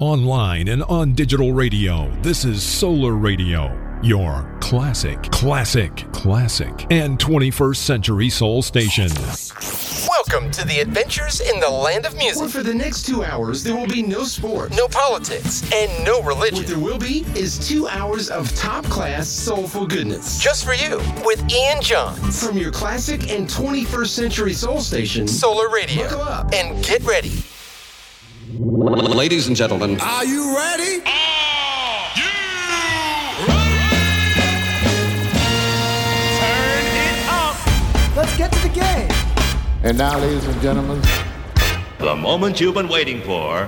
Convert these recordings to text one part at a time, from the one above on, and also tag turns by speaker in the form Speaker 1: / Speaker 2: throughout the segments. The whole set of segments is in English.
Speaker 1: Online and on digital radio, this is Solar Radio, your classic, classic, classic, and 21st century soul station.
Speaker 2: Welcome to the adventures in the land of
Speaker 3: Where
Speaker 2: music.
Speaker 3: for the next two hours, there will be no sport.
Speaker 2: No politics and no religion.
Speaker 3: What there will be is two hours of top class soulful goodness.
Speaker 2: Just for you with Ian Johns.
Speaker 3: From your classic and 21st century soul station,
Speaker 2: Solar Radio.
Speaker 3: Buckle up.
Speaker 2: And get ready.
Speaker 4: Ladies and gentlemen,
Speaker 5: Are you ready? Turn it up.
Speaker 6: Let's get to the game.
Speaker 7: And now, ladies and gentlemen,
Speaker 8: The moment you've been waiting for.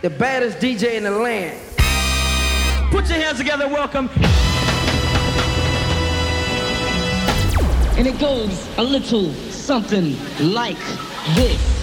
Speaker 6: The baddest DJ in the land. Put your hands together, welcome.
Speaker 9: And it goes a little something like this.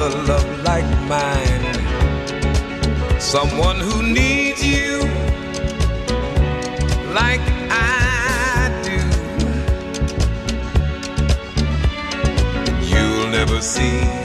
Speaker 5: Another love like mine. Someone who needs you like I do. You'll never see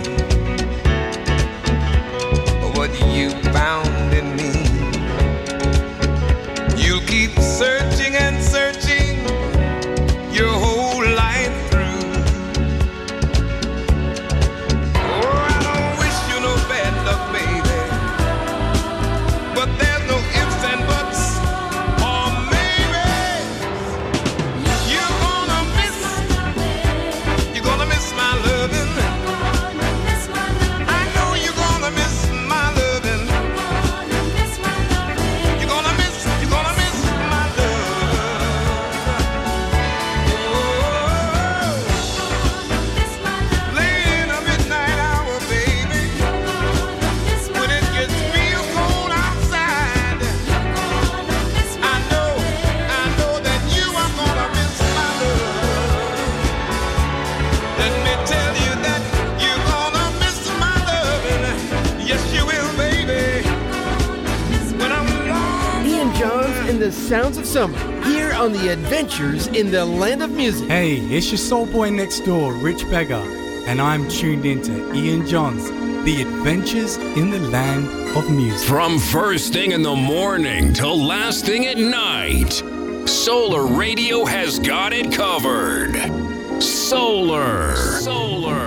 Speaker 10: adventures in the land of music.
Speaker 11: Hey, it's your soul boy next door, Rich Beggar, and I'm tuned in to Ian John's The Adventures in the Land of Music.
Speaker 12: From first thing in the morning till last thing at night, Solar Radio has got it covered. Solar. Solar.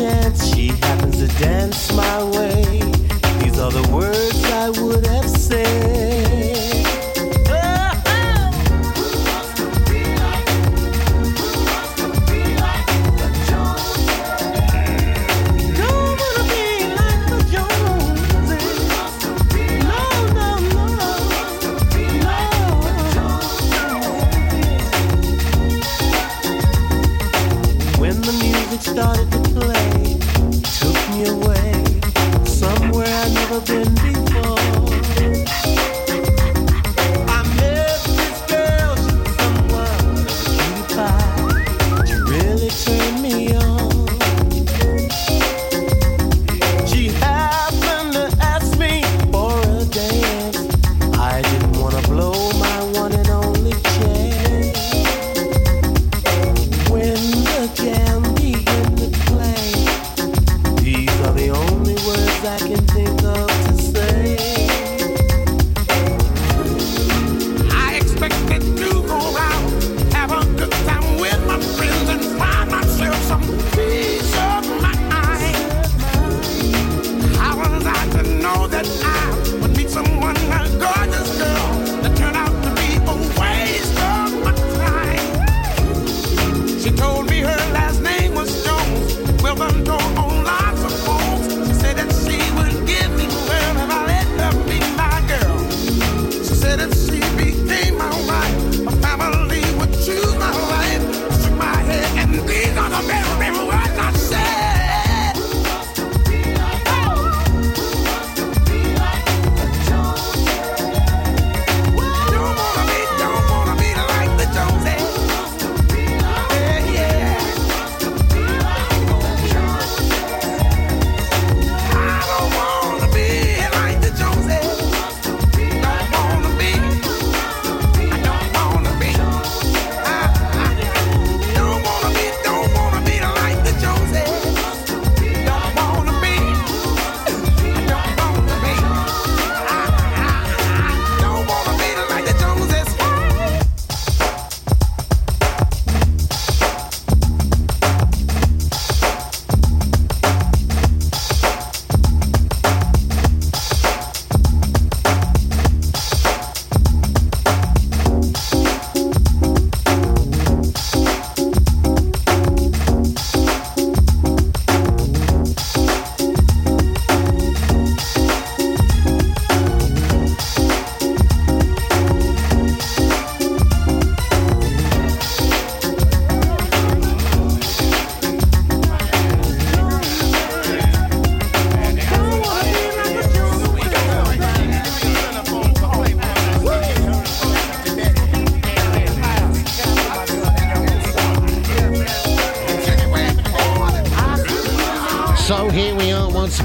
Speaker 13: chance she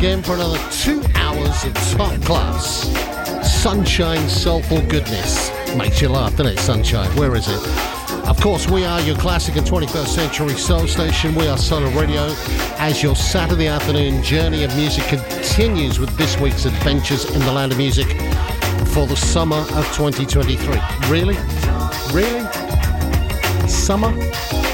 Speaker 14: again for another two hours of top class sunshine, soulful goodness. Makes you laugh, doesn't it, sunshine? Where is it? Of course, we are your classic and 21st century soul station. We are Solar Radio. As your Saturday afternoon journey of music continues with this week's adventures in the land of music for the summer of 2023. Really? Really? Summer?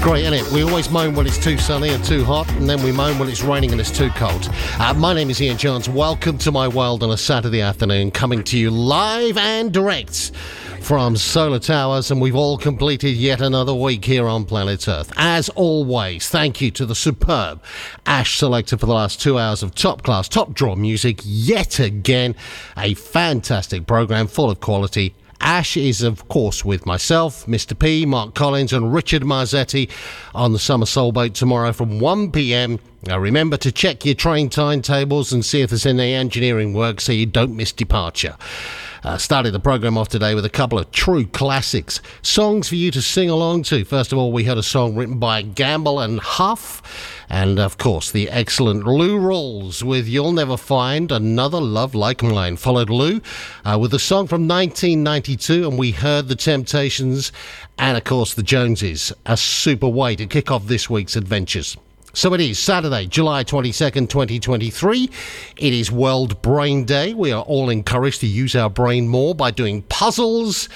Speaker 14: Great, isn't it? We always moan when it's too sunny and too hot, and then we moan when it's raining and it's too cold. Uh, my name is Ian Johns. Welcome to my world on a Saturday afternoon, coming to you live and direct from Solar Towers, and we've all completed yet another week here on planet Earth. As always, thank you to the superb Ash Selector for the last two hours of top class, top draw music. Yet again, a fantastic program full of quality Ash is, of course, with myself, Mr. P, Mark Collins, and Richard Marzetti on the Summer Soul Boat tomorrow from 1 pm. Now, remember to check your train timetables and see if there's any engineering work so you don't miss departure. Uh, started the program off today with a couple of true classics, songs for you to sing along to. First of all, we had a song written by Gamble and Huff, and of course, the excellent Lou Rawls with You'll Never Find Another Love Like Mine. Followed Lou uh, with a song from 1992, and we heard The Temptations and, of course, The Joneses. A super way to kick off this week's adventures. So it is Saturday, July 22nd, 2023. It is World Brain Day. We are all encouraged to use our brain more by doing puzzles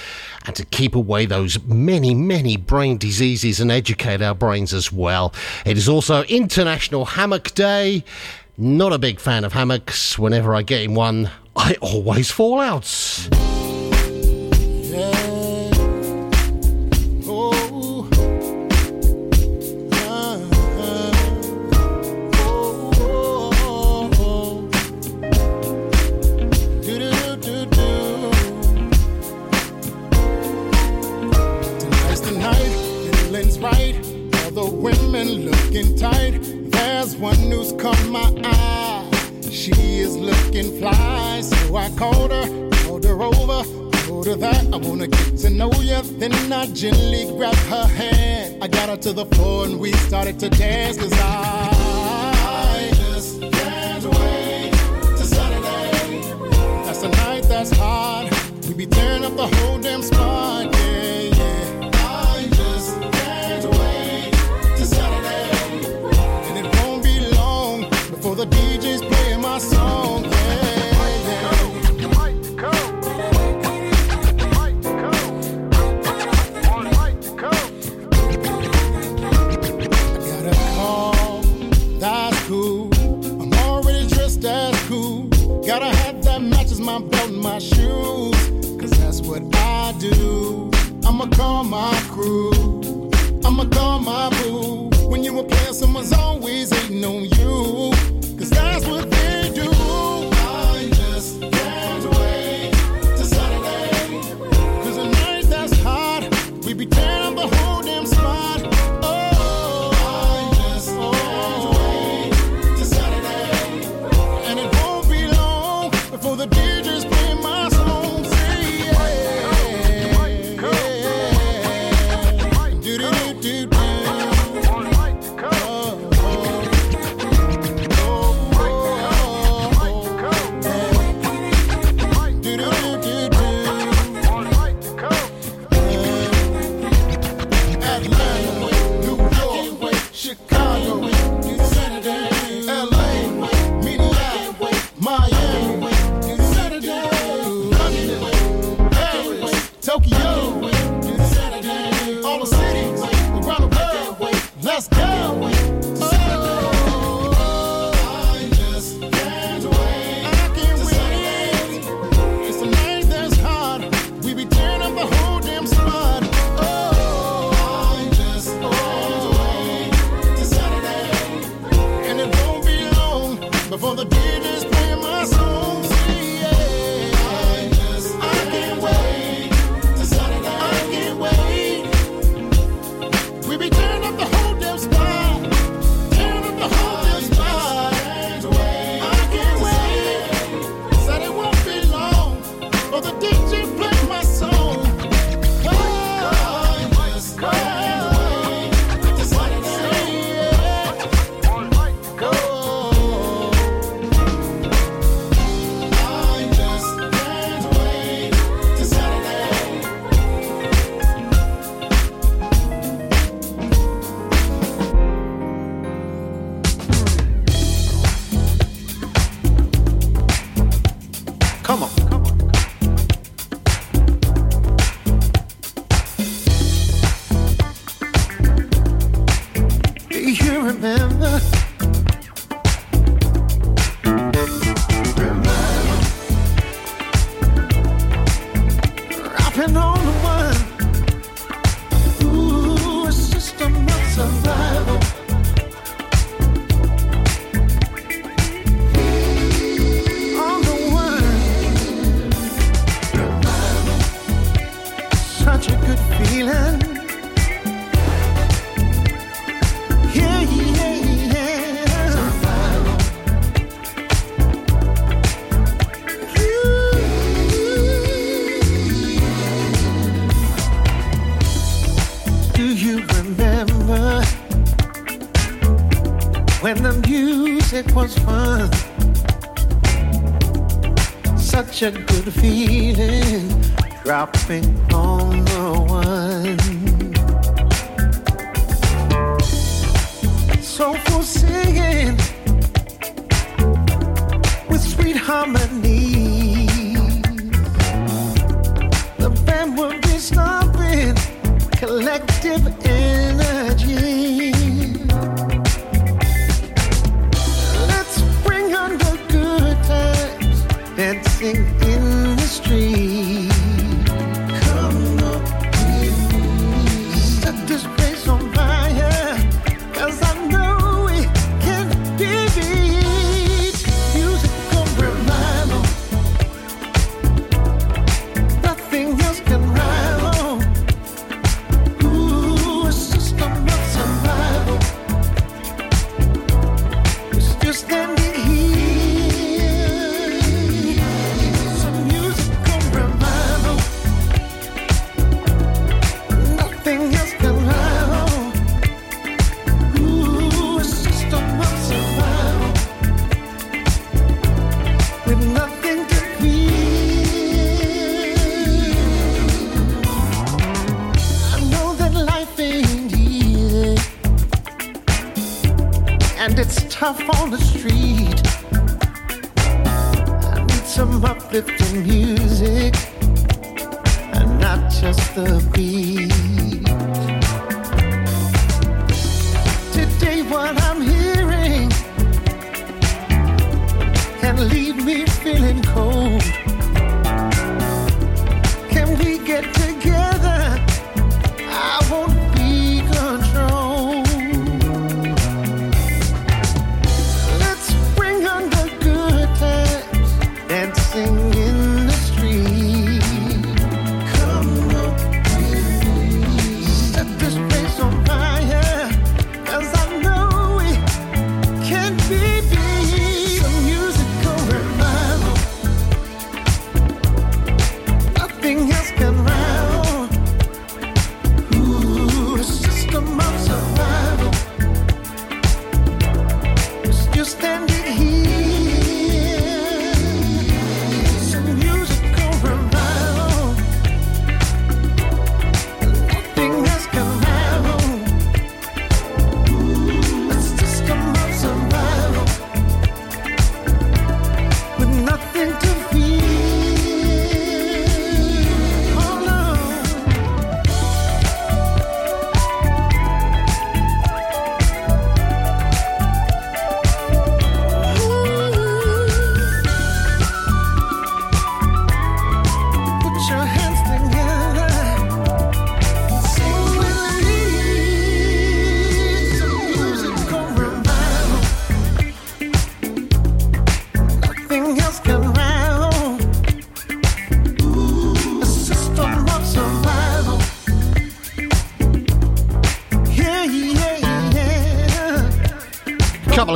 Speaker 14: and to keep away those many, many brain diseases and educate our brains as well. It is also International Hammock Day. Not a big fan of hammocks. Whenever I get in one, I always fall out. Yeah.
Speaker 15: One who's caught my eye. She is looking fly, so I called her, called her over, told her that I wanna get to know you. Then I gently grabbed her hand. I got her to the floor and we started to dance, cause I just can't wait to Saturday. That's a night that's hot. We be tearing up the whole damn spot, yeah. I'ma call my crew, I'ma call my boo. When you were playing, someone's always hating on you, cause that's what it
Speaker 16: was fun. Such a good feeling dropping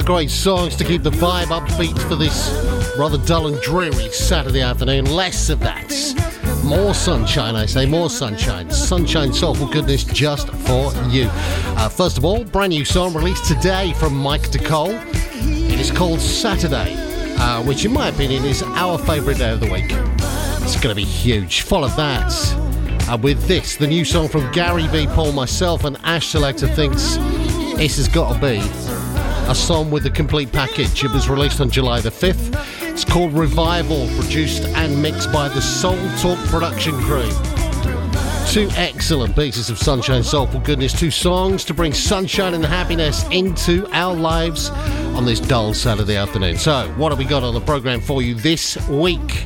Speaker 14: great songs to keep the vibe upbeat for this rather dull and dreary Saturday afternoon. Less of that. More sunshine, I say, more sunshine. Sunshine, soulful goodness just for you. Uh, first of all, brand new song released today from Mike DeCole. It is called Saturday, uh, which, in my opinion, is our favourite day of the week. It's going to be huge. Follow that uh, with this the new song from Gary B. Poole, myself, and Ash Selector thinks this has got to be a song with the complete package. It was released on July the 5th. It's called Revival, produced and mixed by the Soul Talk production crew. Two excellent pieces of sunshine, soulful goodness, two songs to bring sunshine and happiness into our lives on this dull Saturday afternoon. So, what have we got on the programme for you this week?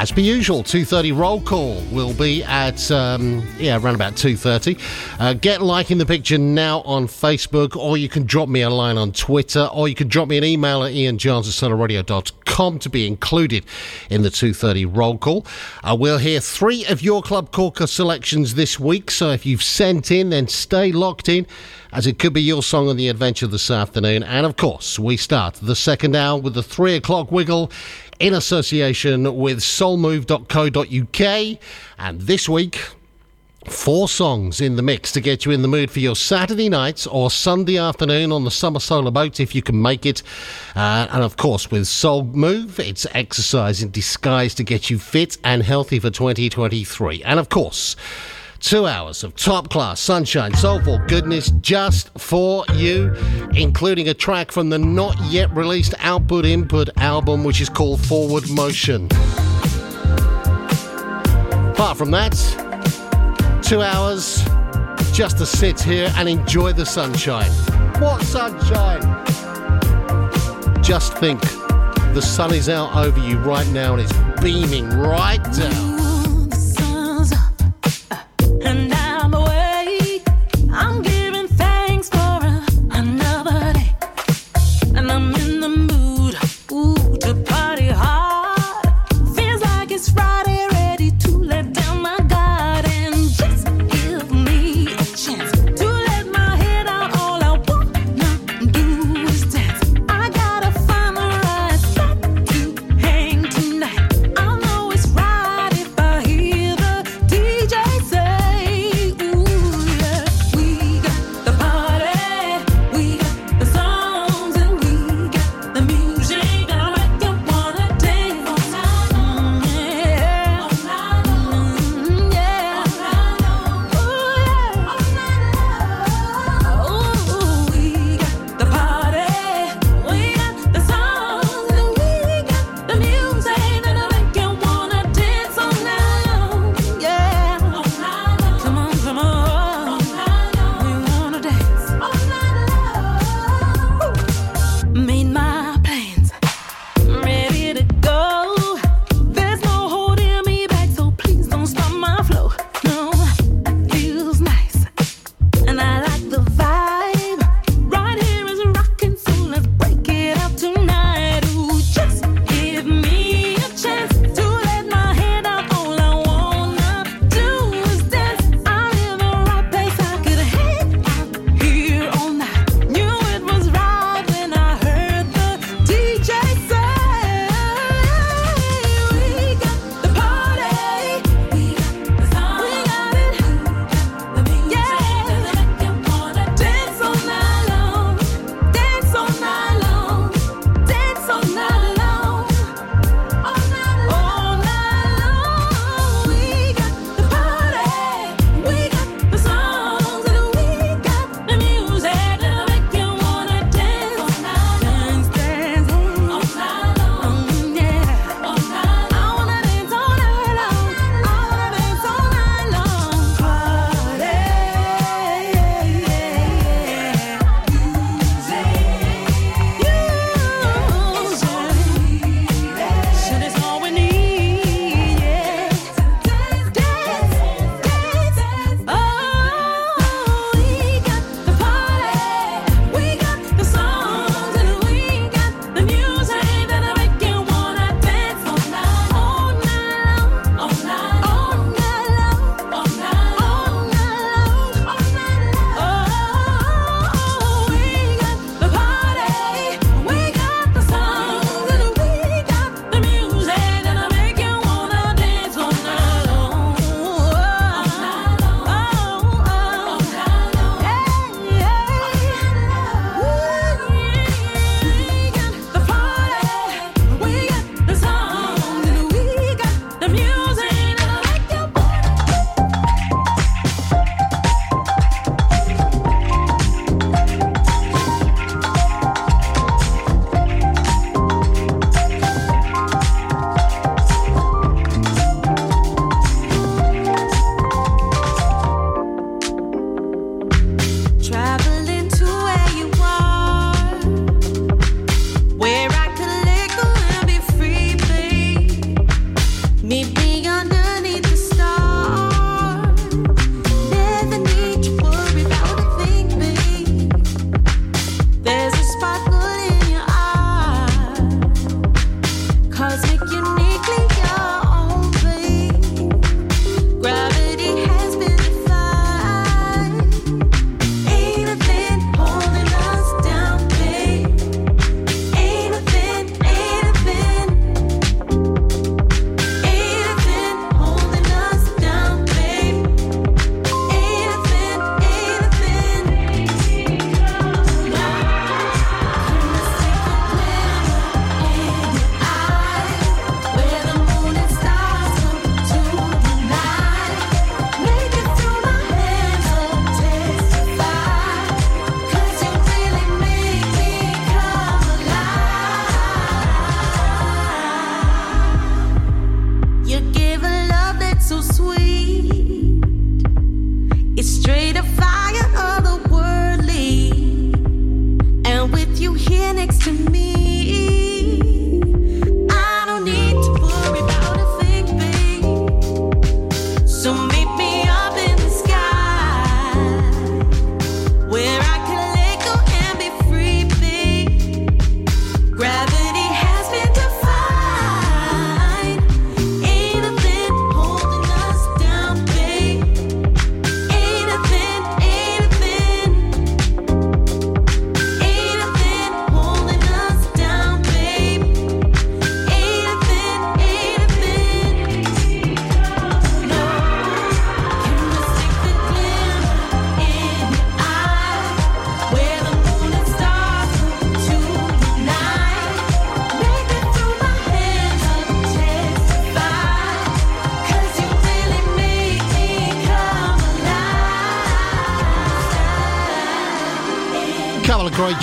Speaker 14: As per usual, 2.30 roll call will be at, um, yeah, around about 2.30. Uh, get liking the picture now on Facebook, or you can drop me a line on Twitter, or you can drop me an email at ianjones@solarradio.com to be included in the 2.30 roll call. Uh, we'll hear three of your Club Corker selections this week, so if you've sent in, then stay locked in as it could be your song on the adventure this afternoon. And of course, we start the second hour with the three o'clock wiggle in association with soulmove.co.uk. And this week, Four songs in the mix to get you in the mood for your Saturday nights or Sunday afternoon on the Summer Solar Boat if you can make it. Uh, and of course, with Soul Move, it's exercise in disguise to get you fit and healthy for 2023. And of course, Two hours of top class sunshine, soulful goodness just for you, including a track from the not yet released Output Input album, which is called Forward Motion. Apart from that, two hours just to sit here and enjoy the sunshine. What sunshine? Just think the sun is out over you right now and it's beaming right down.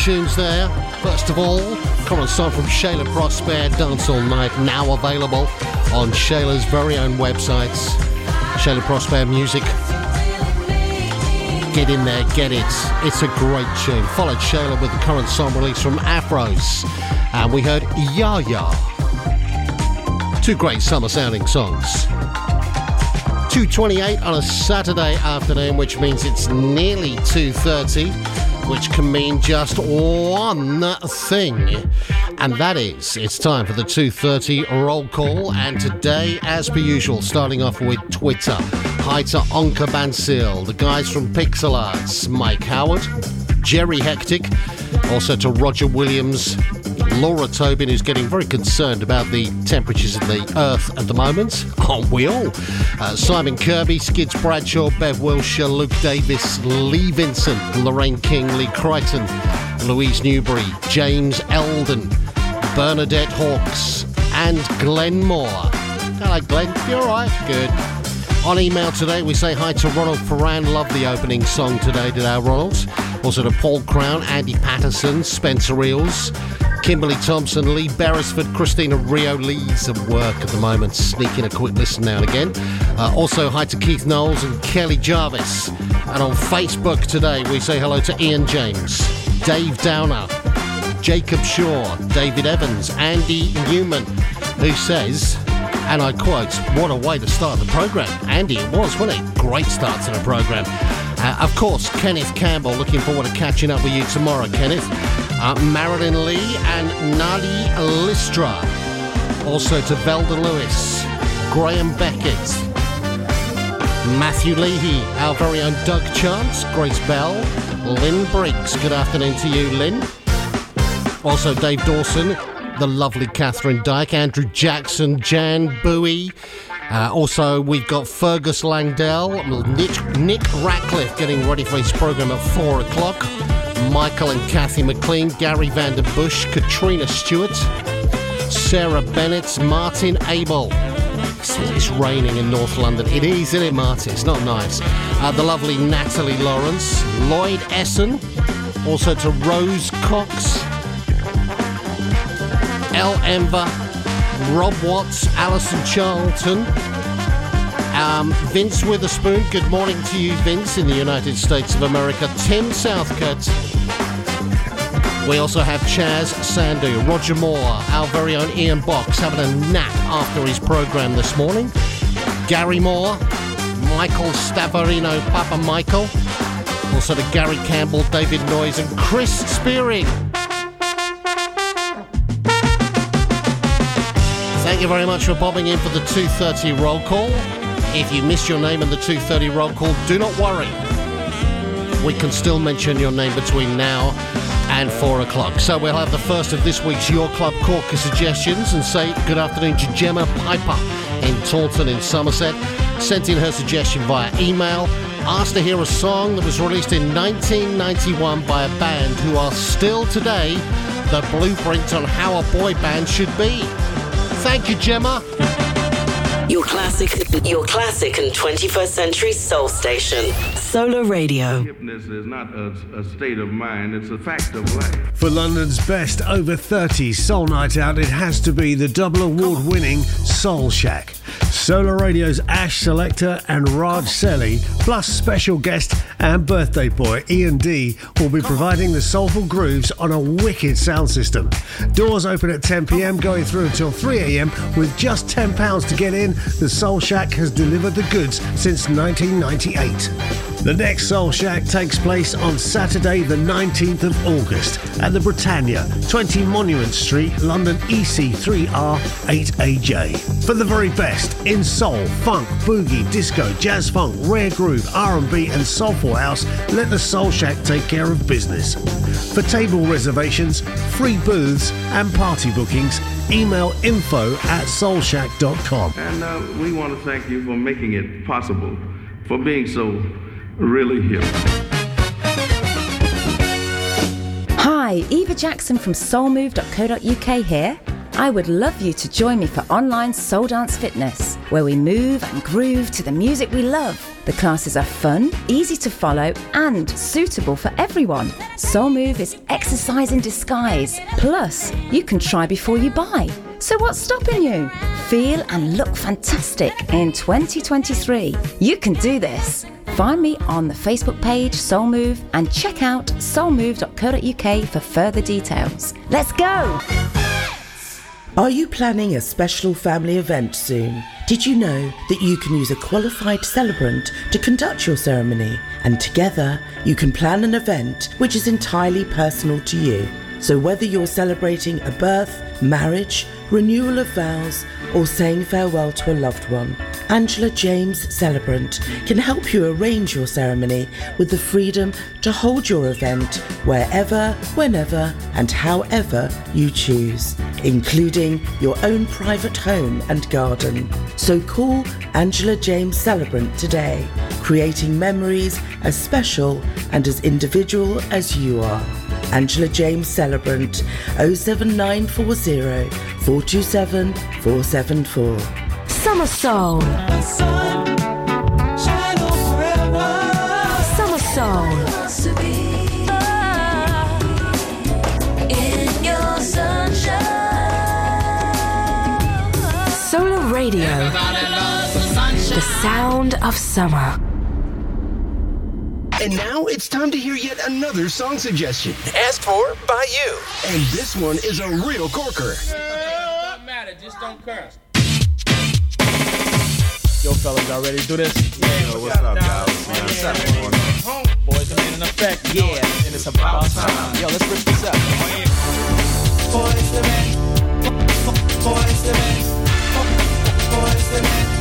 Speaker 14: Tunes there. First of all, current song from Shaila Prospere, Dance All Night, now available on Shaila's very own websites. Shaila Prospere Music. Get in there, get it. It's a great tune. Followed Shaila with the current song release from Aphrose. And we heard Ya Ya. Two great summer sounding songs. 2.28 on a Saturday afternoon, which means it's nearly 2.30, which can mean just one thing. And that is, it's time for the 2.30 roll call. And today, as per usual, starting off with Twitter. Hi to Onka Bansil, the guys from Pixel Arts, Mike Howard, Jerry Hectic, also to Roger Williams, Laura Tobin, who's getting very concerned about the temperatures of the earth at the moment. Aren't we all? Uh, Simon Kirby, Skids Bradshaw, Bev Wilshire, Luke Davis, Lee Vincent, Lorraine King, Lee Crichton, Louise Newbury, James Eldon, Bernadette Hawks, and Glenn Moore. Hello, Glenn. You all right? Good. On email today, we say hi to Ronald Ferran. Love the opening song today, did our Ronald. Also to Paul Crown, Andy Patterson, Spencer Eels, Kimberly Thompson, Lee Beresford, Christina Rio. Lee's at work at the moment, sneaking a quick listen now and again. Uh, also, hi to Keith Knowles and Kelly Jarvis. And on Facebook today, we say hello to Ian James, Dave Downer, Jacob Shaw, David Evans, Andy Newman, who says, and I quote, what a way to start the programme. Andy, it was, wasn't it? Great start to the programme. Uh, of course, Kenneth Campbell, looking forward to catching up with you tomorrow, Kenneth. Uh, Marilyn Lee and Nadi Listra. Also to Velda Lewis, Graham Beckett, Matthew Leahy, our very own Doug Chance, Grace Bell, Lynn Briggs. Good afternoon to you, Lynn. Also, Dave Dawson, the lovely Catherine Dyke, Andrew Jackson, Jan Bowie. Uh, also, we've got Fergus Langdell, Nick, Nick Ratcliffe getting ready for his programme at 4 o'clock. Michael and Kathy McLean, Gary Vander Bush, Katrina Stewart, Sarah Bennett, Martin Abel. It's, it's raining in North London. It is, isn't it, Martin? It's not nice. Uh, the lovely Natalie Lawrence, Lloyd Essen, also to Rose Cox, El Enver, Rob Watts, Alison Charlton, um, Vince Witherspoon. Good morning to you, Vince, in the United States of America. Tim Southcote. We also have Chaz Sandu, Roger Moore, our very own Ian Box having a nap after his programme this morning. Gary Moore, Michael Stavarino, Papa Michael. Also to Gary Campbell, David Noyes, and Chris Spearing. Thank you very much for bobbing in for the 2.30 roll call. If you missed your name in the 2.30 roll call, do not worry. We can still mention your name between now and 4 o'clock. So we'll have the first of this week's Your Club Corker suggestions and say good afternoon to Gemma Piper in Taunton in Somerset. Sent in her suggestion via email. Asked to hear a song that was released in 1991 by a band who are still today the blueprint on how a boy band should be. Thank you, Gemma.
Speaker 17: Your classic, your classic and 21st century soul station. Solar Radio.
Speaker 18: Hypness is not a, a state of mind, it's a fact of life.
Speaker 19: For London's best over 30 Soul Night Out, it has to be the double award winning Soul Shack. Solar Radio's Ash Selector and Raj Selly, plus special guest and birthday boy Ian D, will be providing the soulful grooves on a wicked sound system. Doors open at 10 pm, going through until 3 am. With just £10 to get in, the Soul Shack has delivered the goods since 1998. The next Soul Shack takes place on Saturday, the 19th of August at the Britannia, 20 Monument Street, London EC3R 8AJ. For the very best in soul, funk, boogie, disco, jazz funk, rare groove, R&B and soulful house, let the Soul Shack take care of business. For table reservations, free booths and party bookings, email info at soulshack.com.
Speaker 18: And uh, we want to thank you for making it possible, for being so really hip.
Speaker 20: Hi, Eva Jackson from soulmove.co.uk here. I would love you to join me for online soul dance fitness, where we move and groove to the music we love. The classes are fun, easy to follow, and suitable for everyone. Soul Move is exercise in disguise. Plus, you can try before you buy. So what's stopping you? Feel and look fantastic in 2023. You can do this. Find me on the Facebook page Soul Move and check out soulmove.co.uk for further details. Let's go!
Speaker 21: Are you planning a special family event soon? Did you know that you can use a qualified celebrant to conduct your ceremony? And together, you can plan an event which is entirely personal to you. So, whether you're celebrating a birth, marriage, renewal of vows, or saying farewell to a loved one, Angela James Celebrant can help you arrange your ceremony with the freedom to hold your event wherever, whenever, and however you choose, including your own private home and garden. So call Angela James Celebrant today, creating memories as special and as individual as you are. Angela James Celebrant 07940 427 474.
Speaker 22: Summer Soul. Summer Soul. Solar Radio. The sound of summer.
Speaker 23: And now it's time to hear yet another song suggestion.
Speaker 2: Asked for by you.
Speaker 23: And this one is a real corker.
Speaker 24: Don't matter, just don't curse. Yo, fellas, y'all ready to do this? Yeah. Yo, what's up, guys? What's up, Boys are in effect. Yeah, and it's about time. Yo, let's rip this up. Boyz II Men. Boyz II Men. Boyz II Men.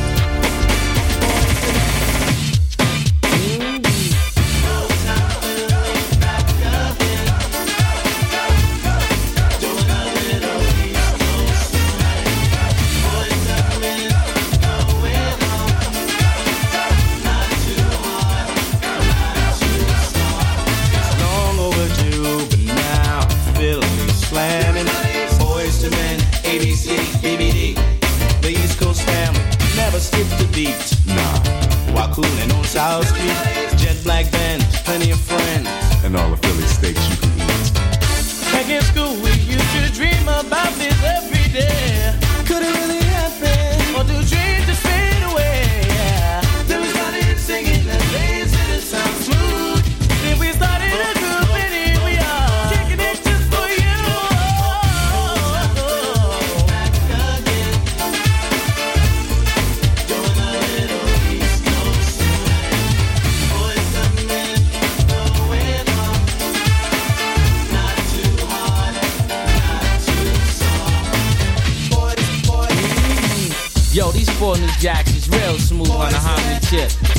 Speaker 24: Skip the beat. Nah, while cooling on South Street, jet black band, plenty of friends,
Speaker 25: and all the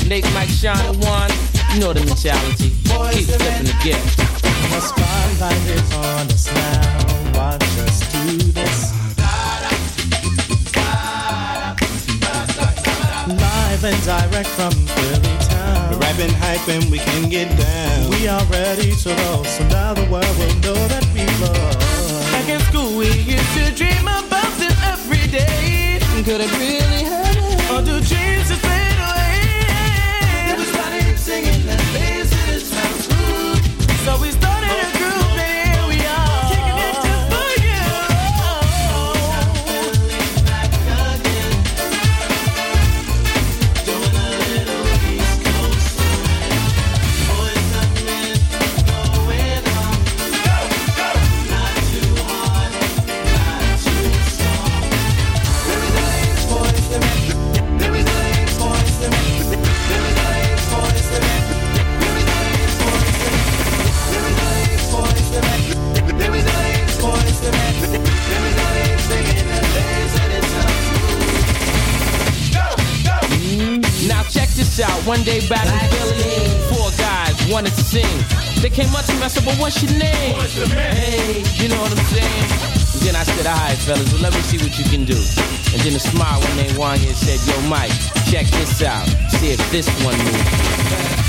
Speaker 24: Nate, Mike, Sean, and Juan, you know the mentality. Keep flipping the gift.
Speaker 26: The spotlight is on us now. Watch us do this. Live and direct from Philly town.
Speaker 24: We're rapping, hyping, we can get down.
Speaker 26: We are ready to roll, so now the world will know that we love.
Speaker 24: Back in school, we used to dream about this every day. Could it really happen?
Speaker 25: Or do dreams just
Speaker 27: up to me, I said, "But what's your name?" Hey, you know what I'm saying? And then I said, "All right, fellas, well, let me see what you can do." And then a smile when they one here said, "Yo, Mike, check this out. See if this one moves."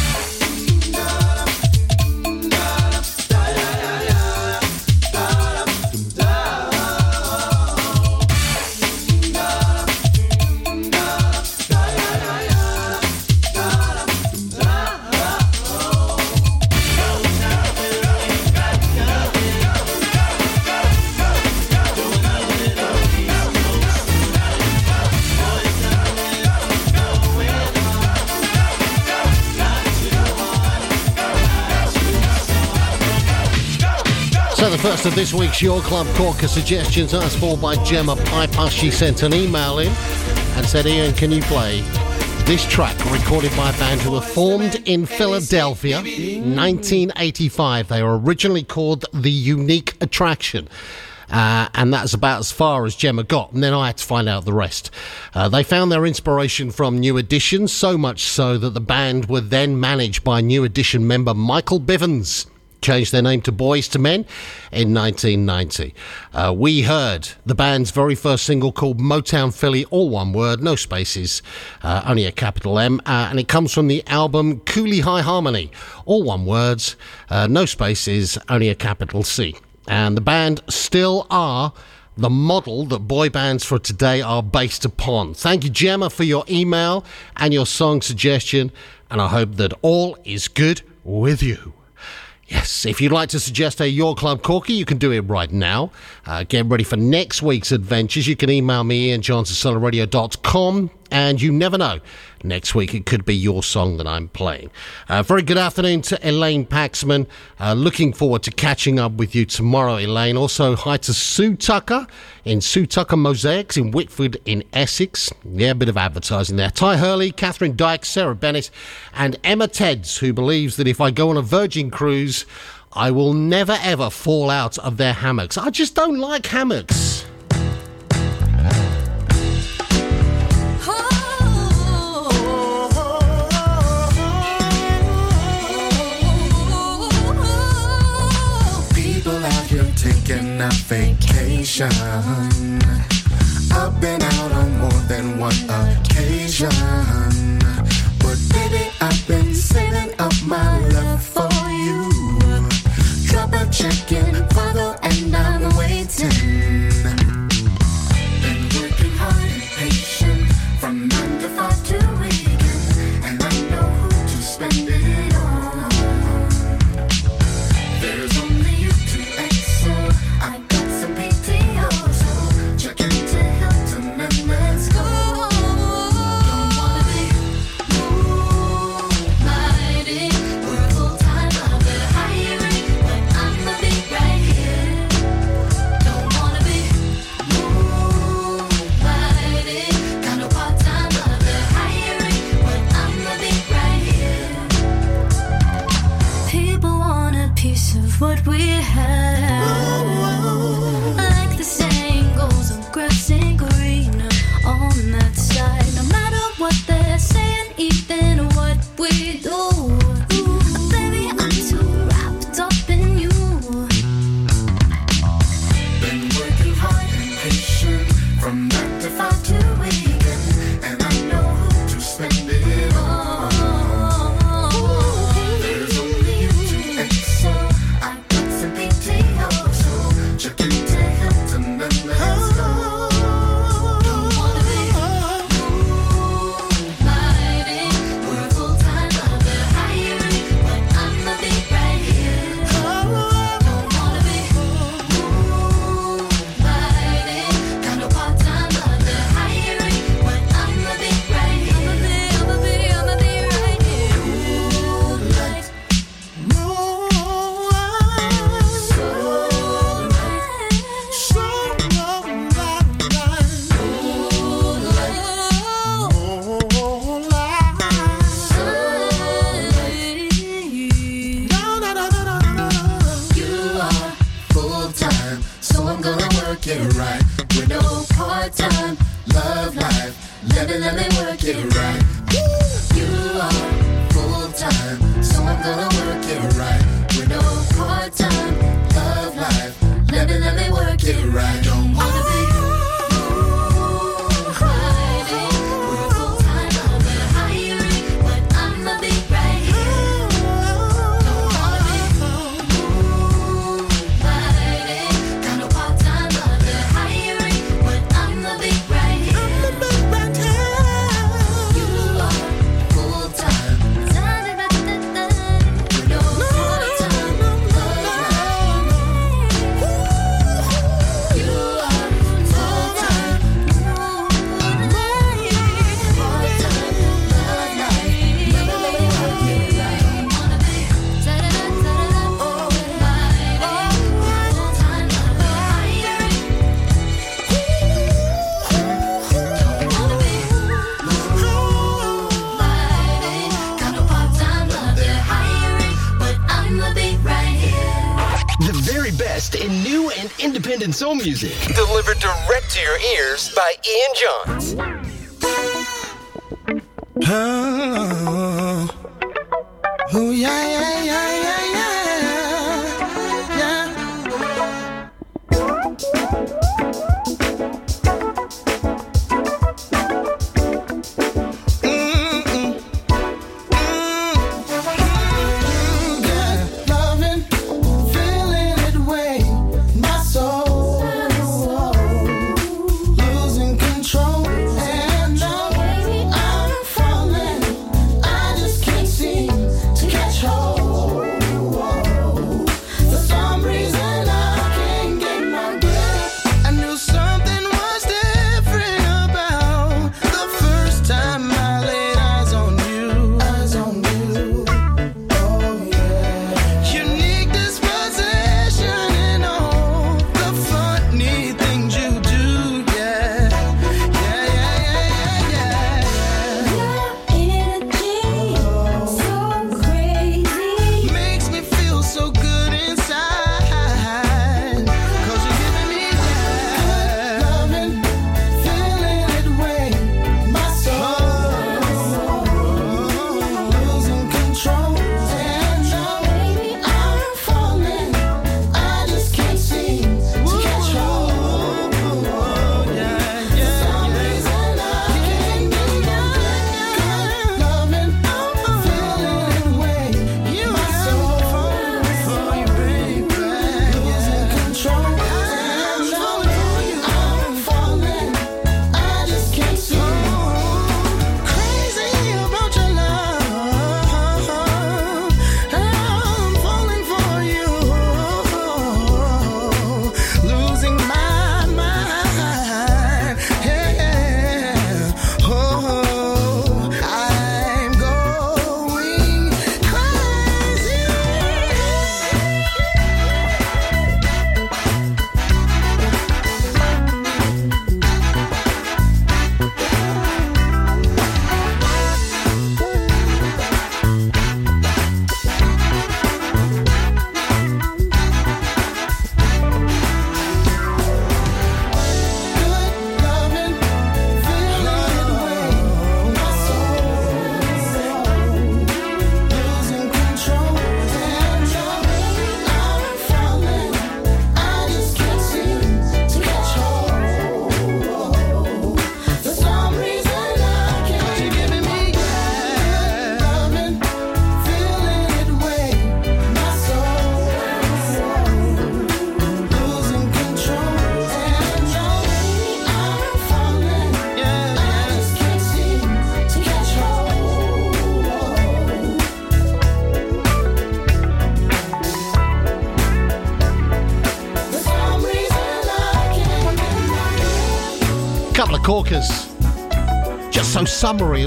Speaker 14: First of this week's Your Club Corker suggestions asked for by Gemma Piper. She sent an email in and said, Ian, can you play this track recorded by a band who were formed in Philadelphia, 1985. They were originally called The Unique Attraction. Uh, and that's about as far as Gemma got. And then I had to find out the rest. Uh, they found their inspiration from New Edition, so much so that the band were then managed by New Edition member Michael Bivens. Changed their name to Boyz II Men in 1990. Uh, we heard the band's very first single called Motownphilly, all one word, no spaces, uh, only a capital M, uh, and it comes from the album Cooleyhighharmony, all one words, uh, no spaces, only a capital C. And the band still are the model that boy bands for today are based upon. Thank you, Gemma, for your email and your song suggestion, and I hope that all is good with you. Yes, if you'd like to suggest a Your Club Corky, you can do it right now. Uh, get ready for next week's adventures. You can email me, ianjohnsonsolarradio.com, and you never know. Next week, it could be your song that I'm playing. Uh, very good afternoon to Elaine Paxman. Uh, looking forward to catching up with you tomorrow, Elaine. Also, hi to Sue Tucker in Sue Tucker Mosaics in Whitford in Essex. Yeah, a bit of advertising there. Ty Hurley, Catherine Dyke, Sarah Bennett, and Emma Teds, who believes that if I go on a Virgin cruise, I will never ever fall out of their hammocks. I just don't like hammocks.
Speaker 22: Taking a vacation. I've been out on more than one occasion. But baby, I've been saving up my love for you. Drop a chicken, follow, and I'm waiting. and
Speaker 2: soul music.
Speaker 5: The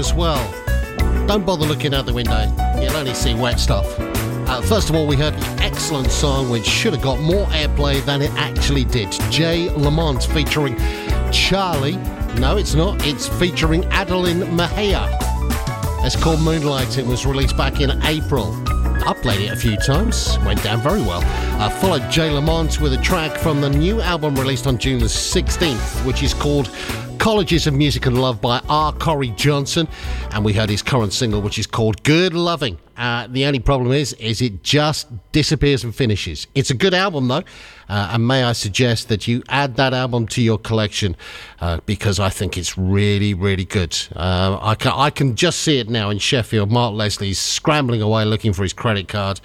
Speaker 14: as well. Don't bother looking out the window, you'll only see wet stuff. Uh, first of all, we heard an excellent song which should have got more airplay than it actually did. Jay Lamont featuring Charlie. No, it's not, it's featuring Adelynn Mejia. It's called Moonlight, it was released back in April. I played it a few times, went down very well. I followed Jay Lamont with a track from the new album released on June the 16th, which is called Colleges of Music and Love by R. Corey Johnson. And we heard his current single, which is called Good Loving. Uh, the only problem is, is it just disappears and finishes. It's a good album though, uh, and may I suggest that you add that album to your collection uh, because I think it's really, really good. Uh, I can I can just see it now in Sheffield. Mark Leslie's scrambling away looking for his credit card.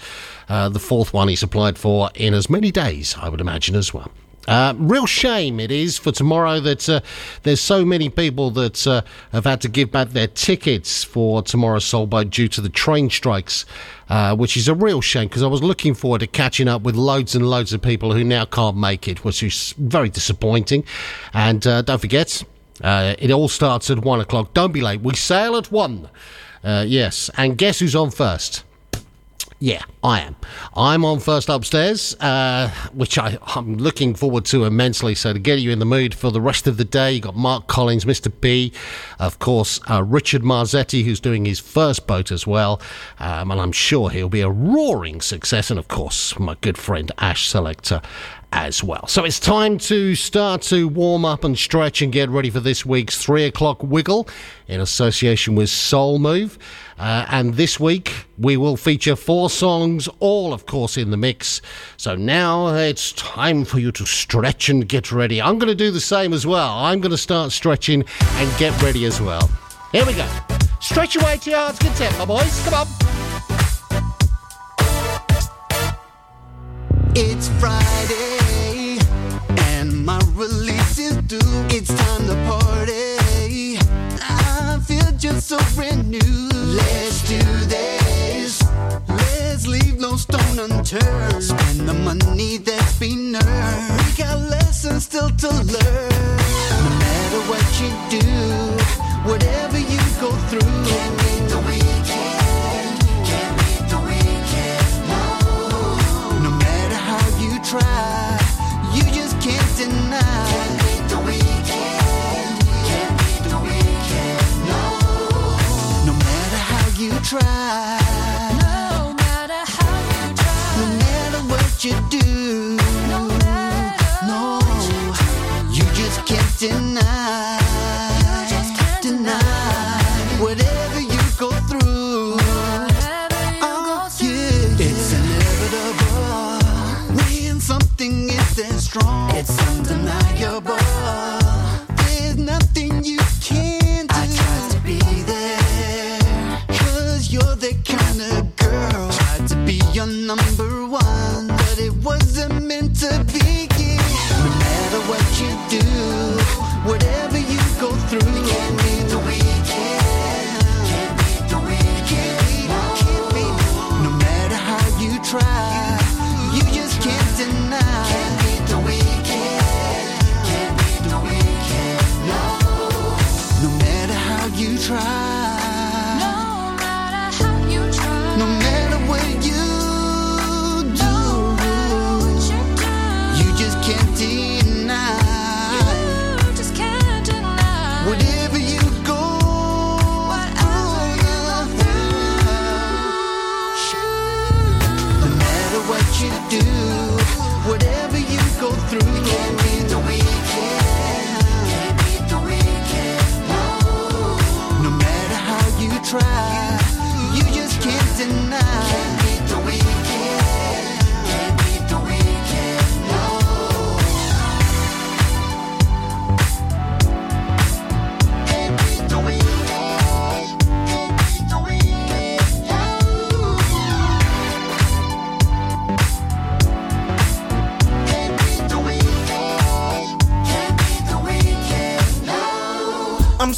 Speaker 14: Uh, the fourth one he's applied for in as many days, I would imagine as well. Uh, real shame it is for tomorrow that uh, there's so many people that uh, have had to give back their tickets for tomorrow's Soul Boat due to the train strikes, uh, which is a real shame because I was looking forward to catching up with loads and loads of people who now can't make it, which is very disappointing. And uh, don't forget, it all starts at one o'clock. Don't be late. We sail at one. yes, and guess who's on first? Yeah, I am. I'm on first upstairs, uh, which I, I'm looking forward to immensely. So, to get you in the mood for the rest of the day, you got Mark Collins, Mr. B, of course, uh, Richard Marzetti, who's doing his first boat as well. Um, and I'm sure he'll be a roaring success. And, of course, my good friend Ash Selector as well. So it's time to start to warm up and stretch and get ready for this week's three o'clock wiggle in association with Soul Move. Uh, and this week we will feature four songs, all of course in the mix. So now it's time for you to stretch and get ready. I'm going to do the same as well. I'm going to start stretching and get ready as well. Here we go. Stretch away to your heart's content, my boys. Come on.
Speaker 28: It's Friday and my release is due. It's time to party. I feel just so brand new. Let's do this. Let's leave no stone unturned. Spend the money that's been earned. We got lessons still to learn. No matter what you do, whatever you go through. Try.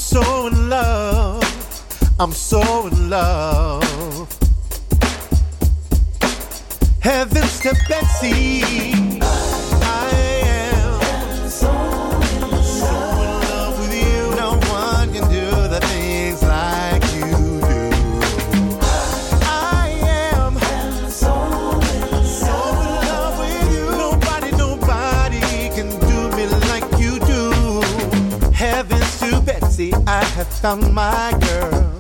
Speaker 16: So in love. I'm so in love. Heavens to Betsy. Found my girl.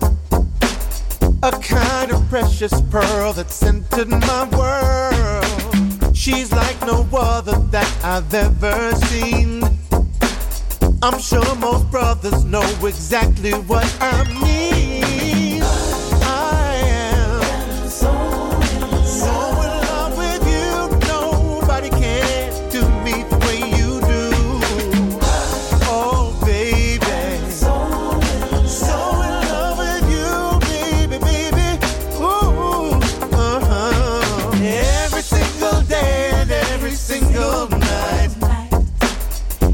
Speaker 16: A kind of precious pearl that centered my world. She's like no other that I've ever seen. I'm sure most brothers know exactly what I mean.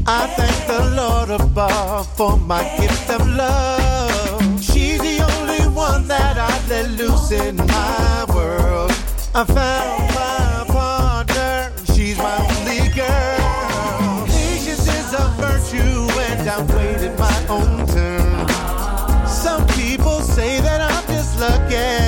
Speaker 16: I thank the Lord above for my gift of love. She's the only one that I let loose in my world. I found my partner, she's my only girl. Patience is a virtue, and I waited my own turn. Some people say that I'm just lucky.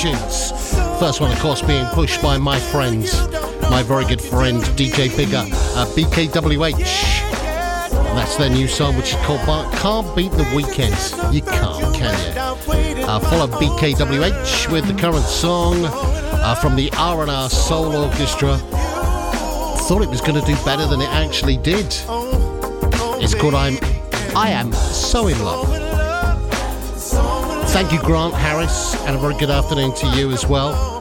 Speaker 14: First one, of course, being pushed by my friend, my very good friend DJ Bigger, uh, BKWH. And that's their new song, which is called Can't Beat the Weekend. You can't, can you? Uh, follow BKWH with the current song uh, from the R&R Soul Orchestra. Thought it was going to do better than it actually did. It's called I'm I Am So In Love. Thank you, Grant Harris, and a very good afternoon to you as well.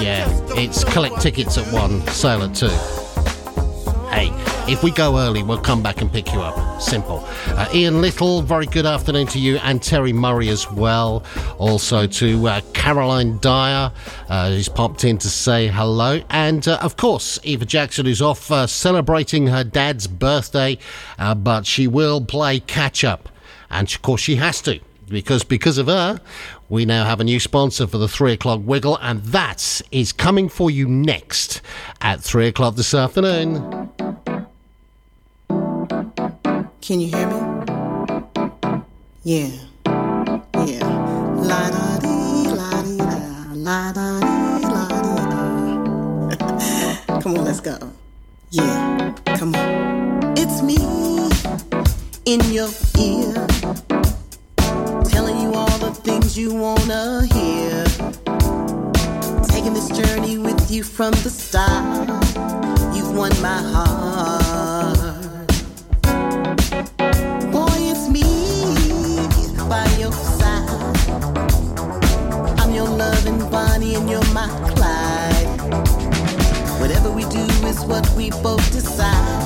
Speaker 14: Yeah, it's collect tickets at one, sale at two. Hey, if we go early, we'll come back and pick you up. Simple. Uh, Ian Little, very good afternoon to you, and Terry Murray as well. Also to uh, Caroline Dyer, uh, who's popped in to say hello. And uh, of course, Eva Jackson, who's off uh, celebrating her dad's birthday, uh, but she will play catch up. And of course, she has to because because of her, we now have a new sponsor for the three o'clock wiggle, and that is coming for you next at three o'clock this afternoon.
Speaker 28: Can you hear me? Yeah. Yeah. La da la da, la da la da. Come on, let's go. Yeah. Come on. It's me in your ear, you wanna hear. Taking this journey with you from the start. You've won my heart. Boy, it's me by your side. I'm your loving Bonnie and you're my Clyde. Whatever we do is what we both decide.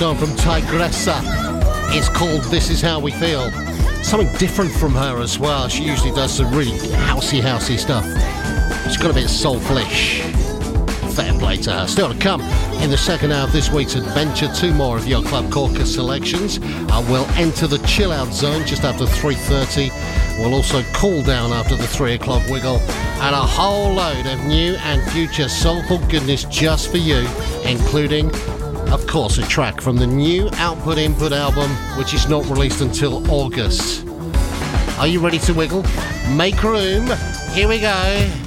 Speaker 14: Song from Tygressa. It's called This Is How We Feel. Something different from her as well. She usually does some really housey, housey stuff. She's got a bit soulflish. Fair play to her. Still to come in the second hour of this week's adventure. Two more of your Club Corkers selections. Uh, we'll enter the chill out zone just after 3.30. We'll also cool down after the 3 o'clock wiggle. And a whole load of new and future soulful goodness just for you, including of course, a track from the new Output Input album, which is not released until August. Are you ready to wiggle? Make room. Here we go.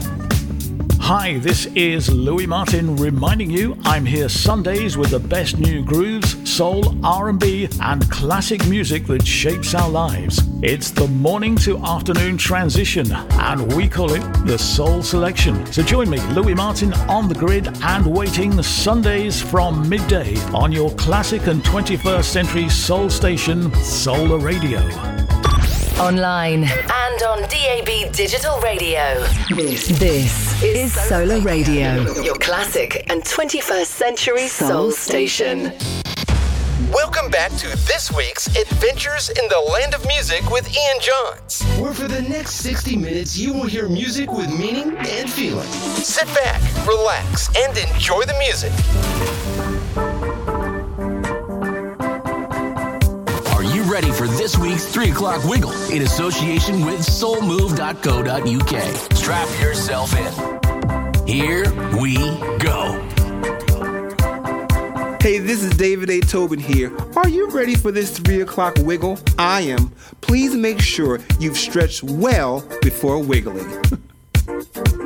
Speaker 29: Hi, this is Louis Martin reminding you I'm here Sundays with the best new grooves, soul, R&B and classic music that shapes our lives. It's the morning to afternoon transition and we call it the Soul Selection. So join me, Louis Martin on the grid and waiting Sundays from midday on your classic and 21st century soul station Solar Radio.
Speaker 17: Online and on DAB digital radio. This, this is Solar Radio, your classic and 21st century soul station.
Speaker 2: Welcome back to this week's Adventures in the Land of Music with Ian Jons.
Speaker 3: Where for the next 60 minutes, you will hear music with meaning and feeling.
Speaker 2: Sit back, relax, and enjoy the music.
Speaker 30: Ready for this week's 3 o'clock wiggle in association with soulmove.co.uk? Strap yourself in. Here we go.
Speaker 31: Hey, this is David A. Tobin here. Are you ready for this 3 o'clock wiggle? I am. Please make sure you've stretched well before wiggling.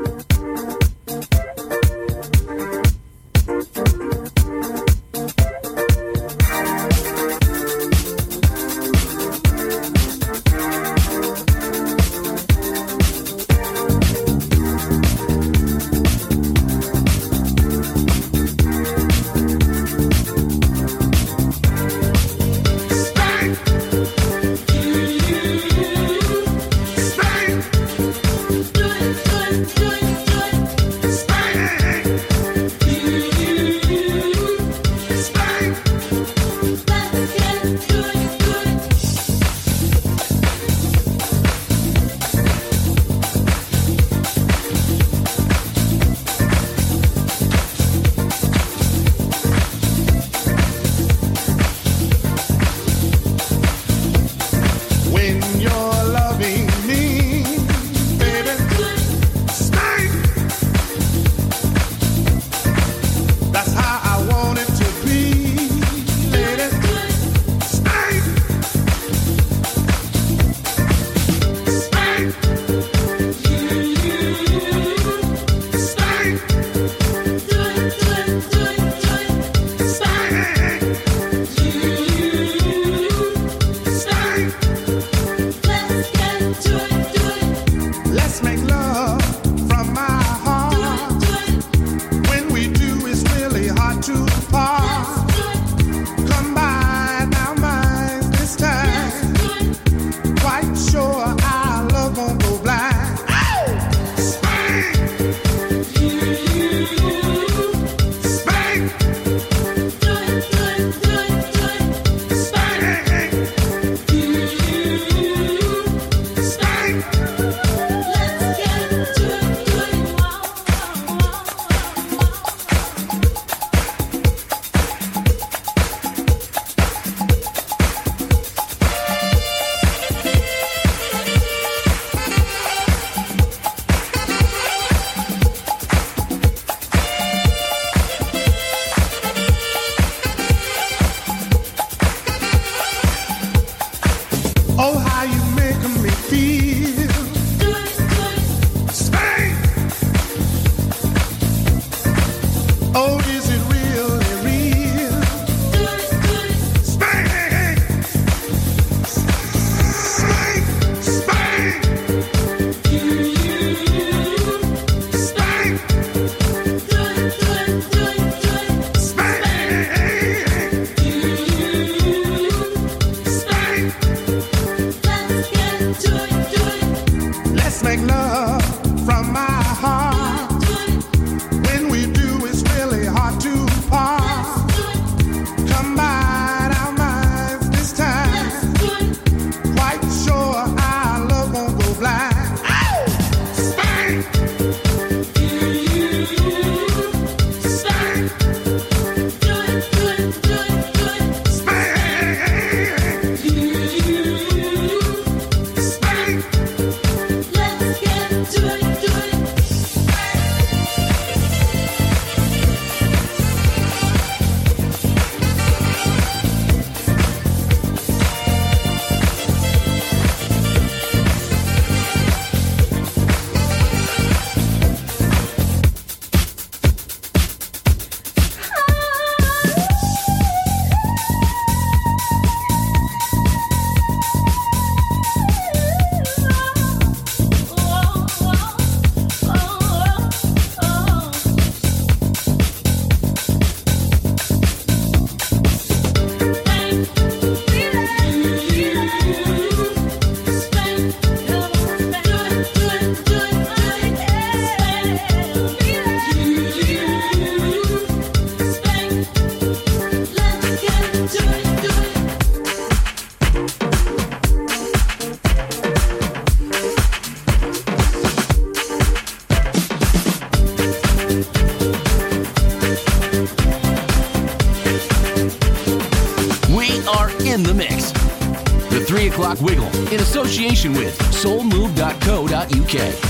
Speaker 30: soulmove.co.uk.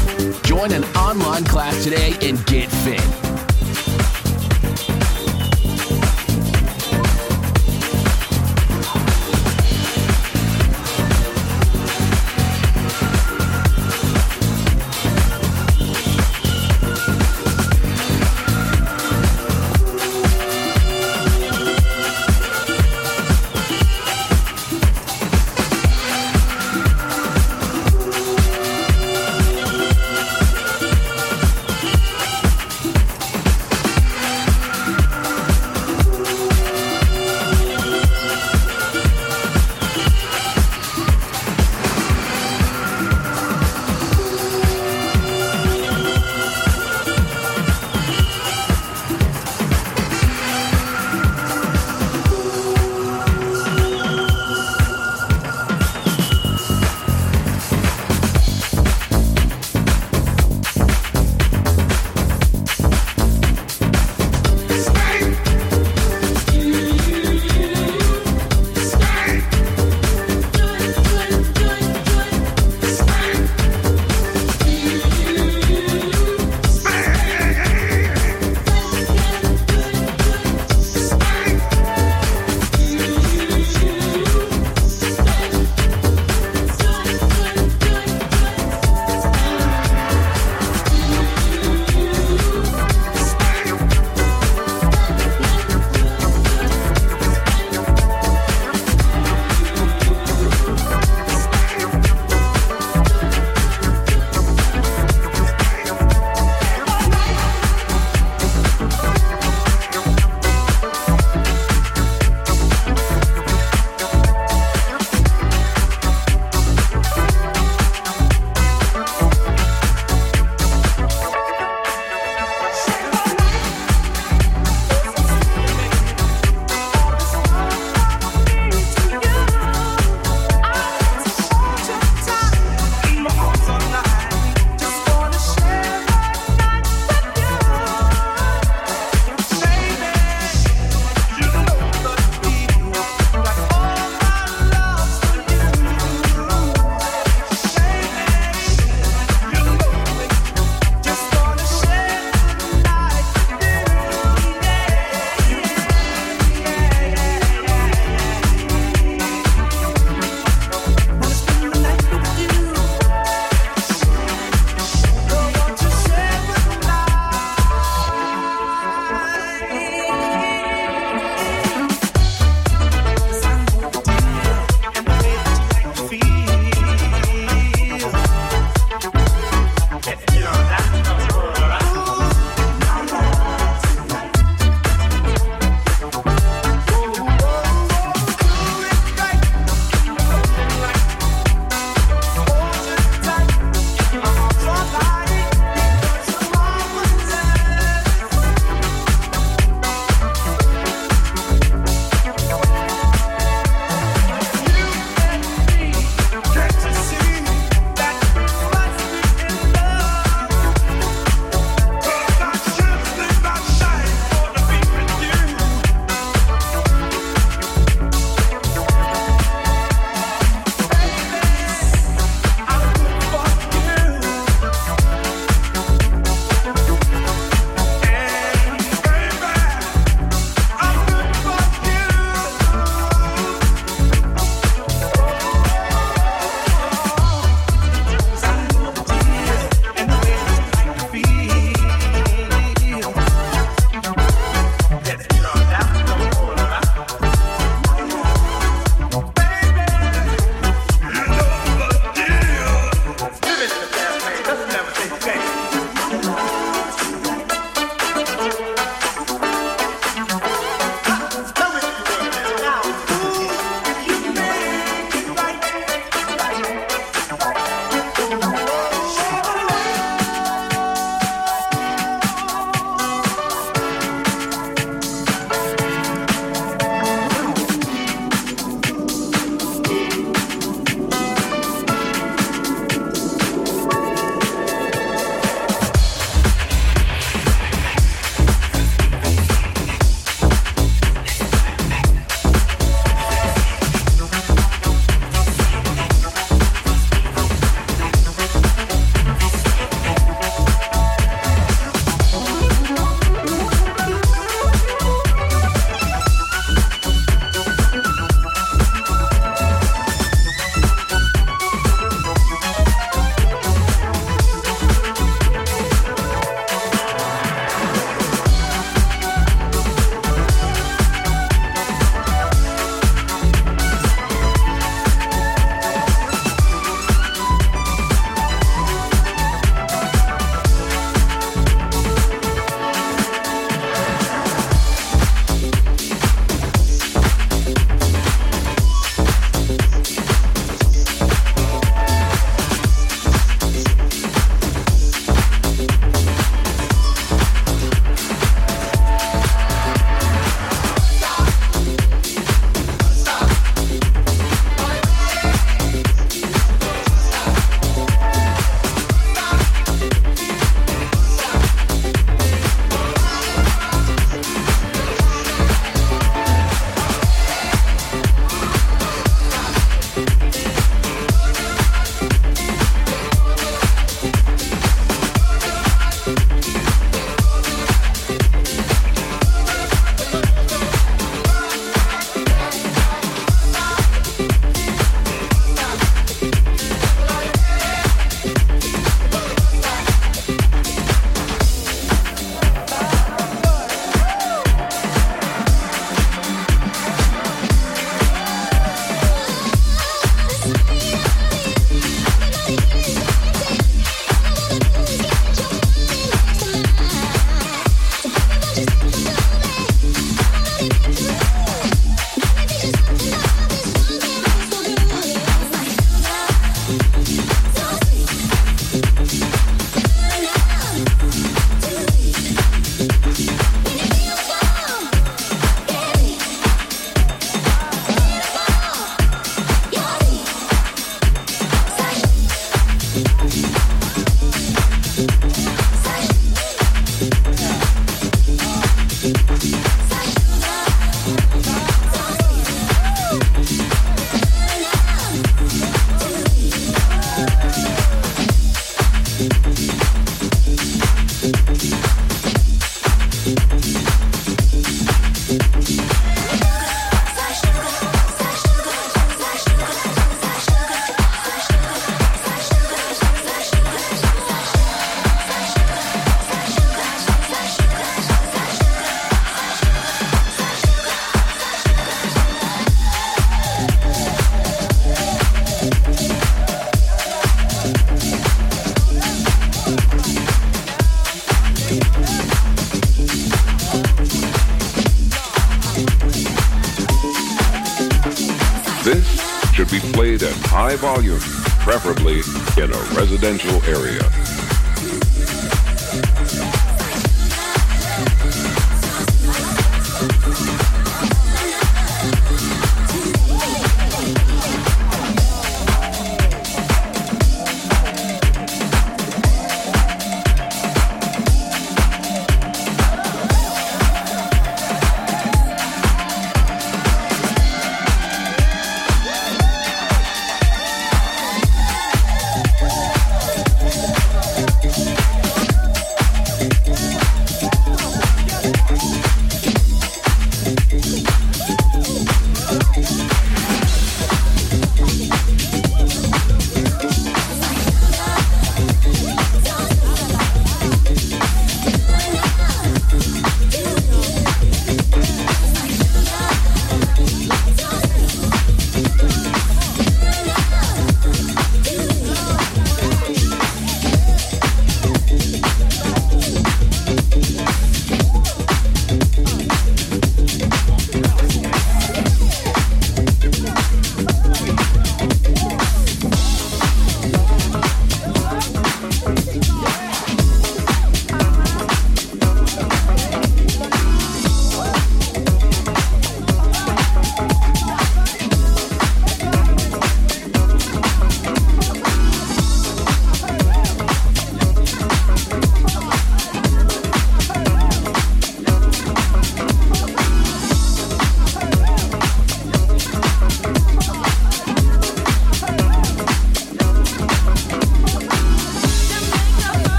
Speaker 32: volume, preferably in a residential area.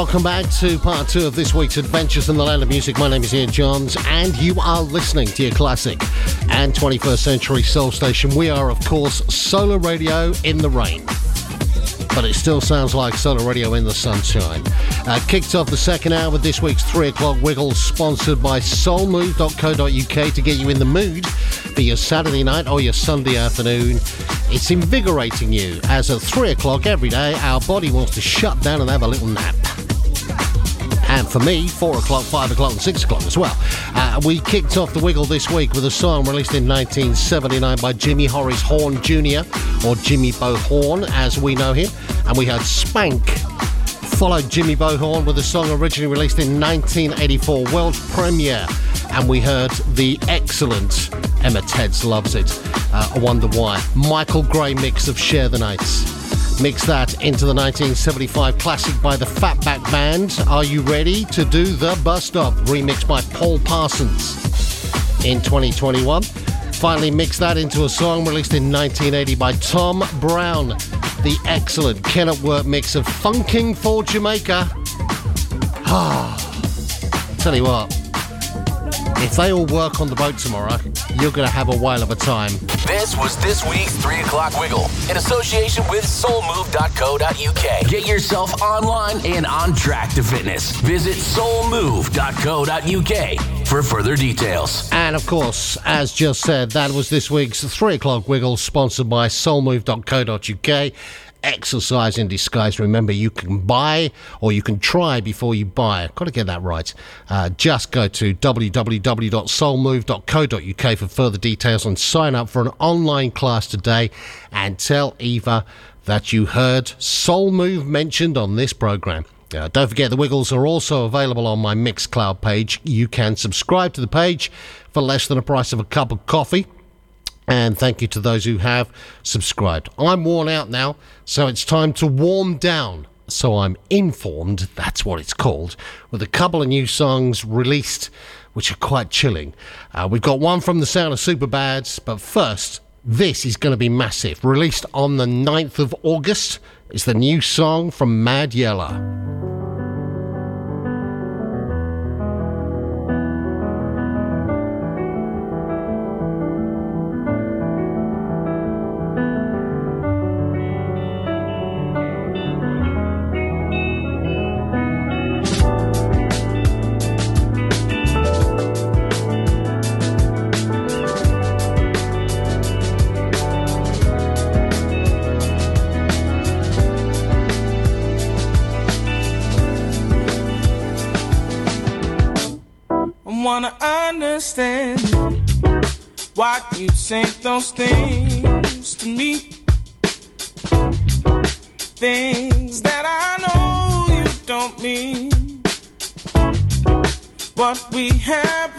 Speaker 14: Welcome back to part two of this week's Adventures in the Land of Music. My name is Ian Jons, and you are listening to your classic and 21st century soul station. We are, of course, Solar Radio in the Rain. but it still sounds like Solar Radio in the sunshine. Uh, kicked off the second hour with this week's 3 o'clock wiggle, sponsored by soulmove.co.uk to get you in the mood for your Saturday night or your Sunday afternoon. It's invigorating you as at 3 o'clock every day, our body wants to shut down and have a little nap for me, 4 o'clock, 5 o'clock, and 6 o'clock as well. Uh, we kicked off the wiggle this week with a song released in 1979 by Jimmy Horace Horn Jr., or Jimmy Bo Horn as we know him, and we had Spank. Followed Jimmy Bo Horn with a song originally released in 1984, world premiere, and we heard the excellent Emma Teds Loves It. Uh, I wonder why. Michael Gray mix of Share the Nights. Mix that into the 1975 classic by the Fatback Band. Are you ready to do the bus stop? Remixed by Paul Parsons in 2021. Finally, mix that into a song released in 1980 by Tom Browne. The excellent Ken@Work mix of Funking for Jamaica. Ah, tell you what, if they all work on the boat tomorrow, you're going to have a whale of a time.
Speaker 30: This was this week's 3 o'clock wiggle in association with soulmove.co.uk. Get yourself online and on track to fitness. Visit soulmove.co.uk for further details.
Speaker 14: And of course, as just said, that was this week's 3 o'clock wiggle sponsored by soulmove.co.uk. Exercise in disguise. Remember, you can buy or you can try before you buy. Got to get that right. Uh, just go to www.soulmove.co.uk for further details and sign up for an online class today and tell Eva that you heard Soul Move mentioned on this program. Uh, don't forget the Wiggles are also available on my Mixcloud page. You can subscribe to the page for less than the price of a cup of coffee. And thank you to those who have subscribed. I'm worn out now, so it's time to warm down. So I'm informed, that's what it's called, with a couple of new songs released which are quite chilling. Uh, we've got one from the sound of Superbads, but first, this is going to be massive. Released on the 9th of August, it's the new song from Mad
Speaker 25: Yella. Those things to me. Things that I know you don't mean. What we have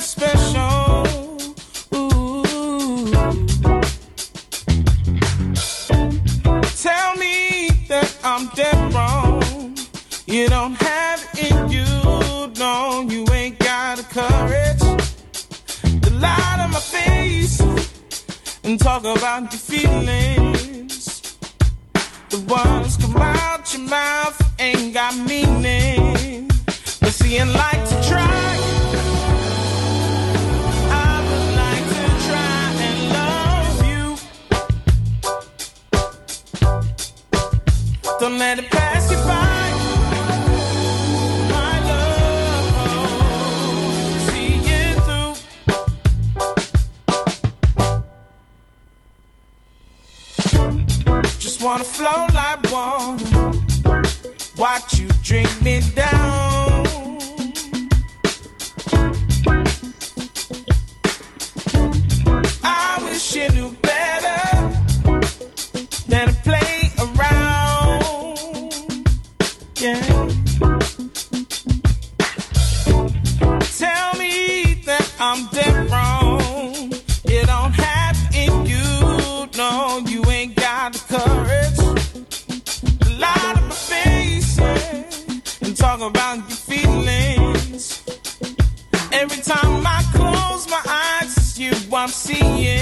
Speaker 25: Tell me that I'm dead wrong. Don't have you. No, you ain't got the courage. A lot of my faces and talk about your feelings. Every time I close my
Speaker 32: eyes, it's you I'm seeing.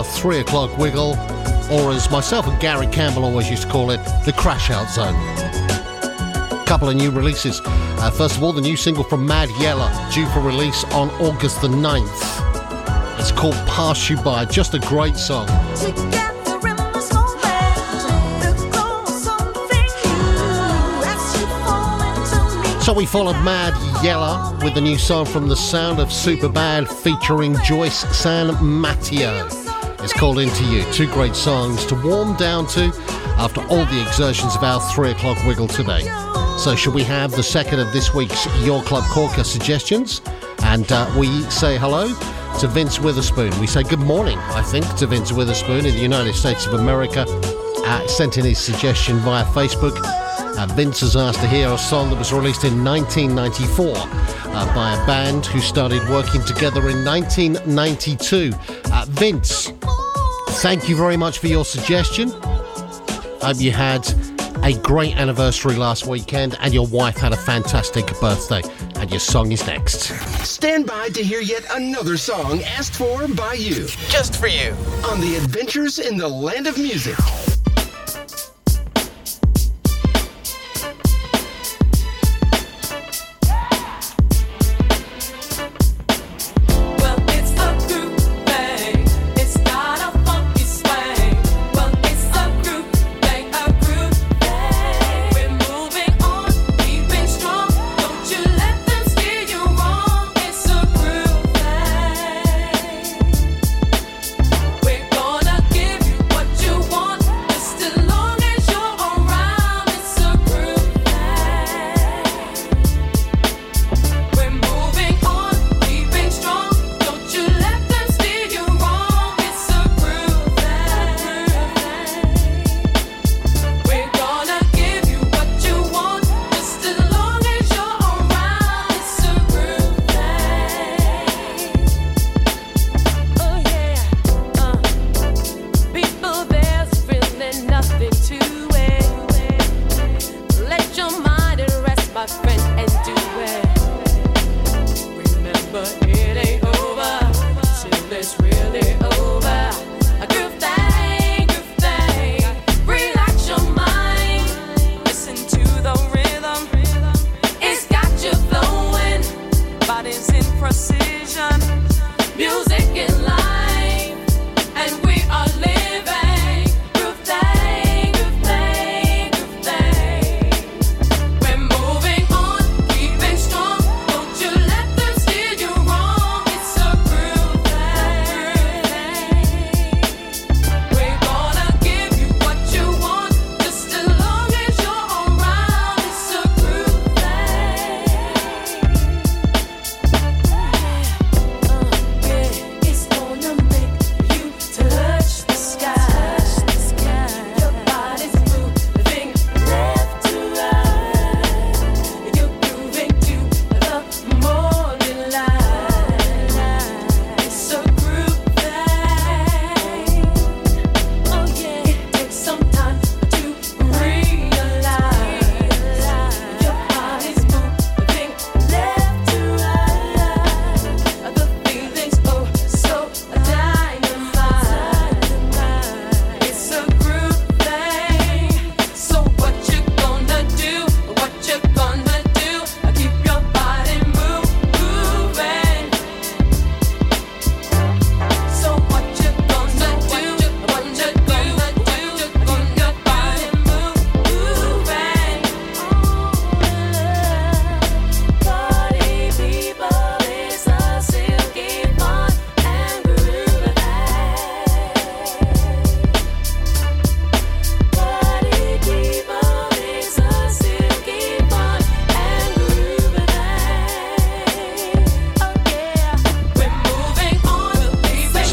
Speaker 32: Our
Speaker 14: three o'clock wiggle, or as myself and Gary Campbell always used to call it, the crash out zone. A Couple of new releases. Uh, first of all, the new single from Mad Yella, due for release on August the 9th. It's called Pass You By, just a great song.
Speaker 32: Together in this moment, the glow of something new. As you fall into me.
Speaker 14: So we followed Mad Yella with the new song from The Sound of Superbad featuring Joyce San Mateo. It's called Into You. Two great songs to warm down to after all the exertions of our three o'clock wiggle today. So, should we have the second of this week's Your Club Corker suggestions? And uh, we say hello to Vince Witherspoon. We say good morning, I think, to Vince Witherspoon in the United States of America. Uh, sent in his suggestion via Facebook. Uh, Vince has asked to hear a song that was released in 1994 uh, by a band who started working together in 1992. Uh, Vince, thank you very much for your suggestion. Hope you had a great anniversary last weekend and your wife had a fantastic birthday. And your song is next.
Speaker 3: Stand by to hear yet another song asked for by you. Just for you. On the Adventures in the Land of Music.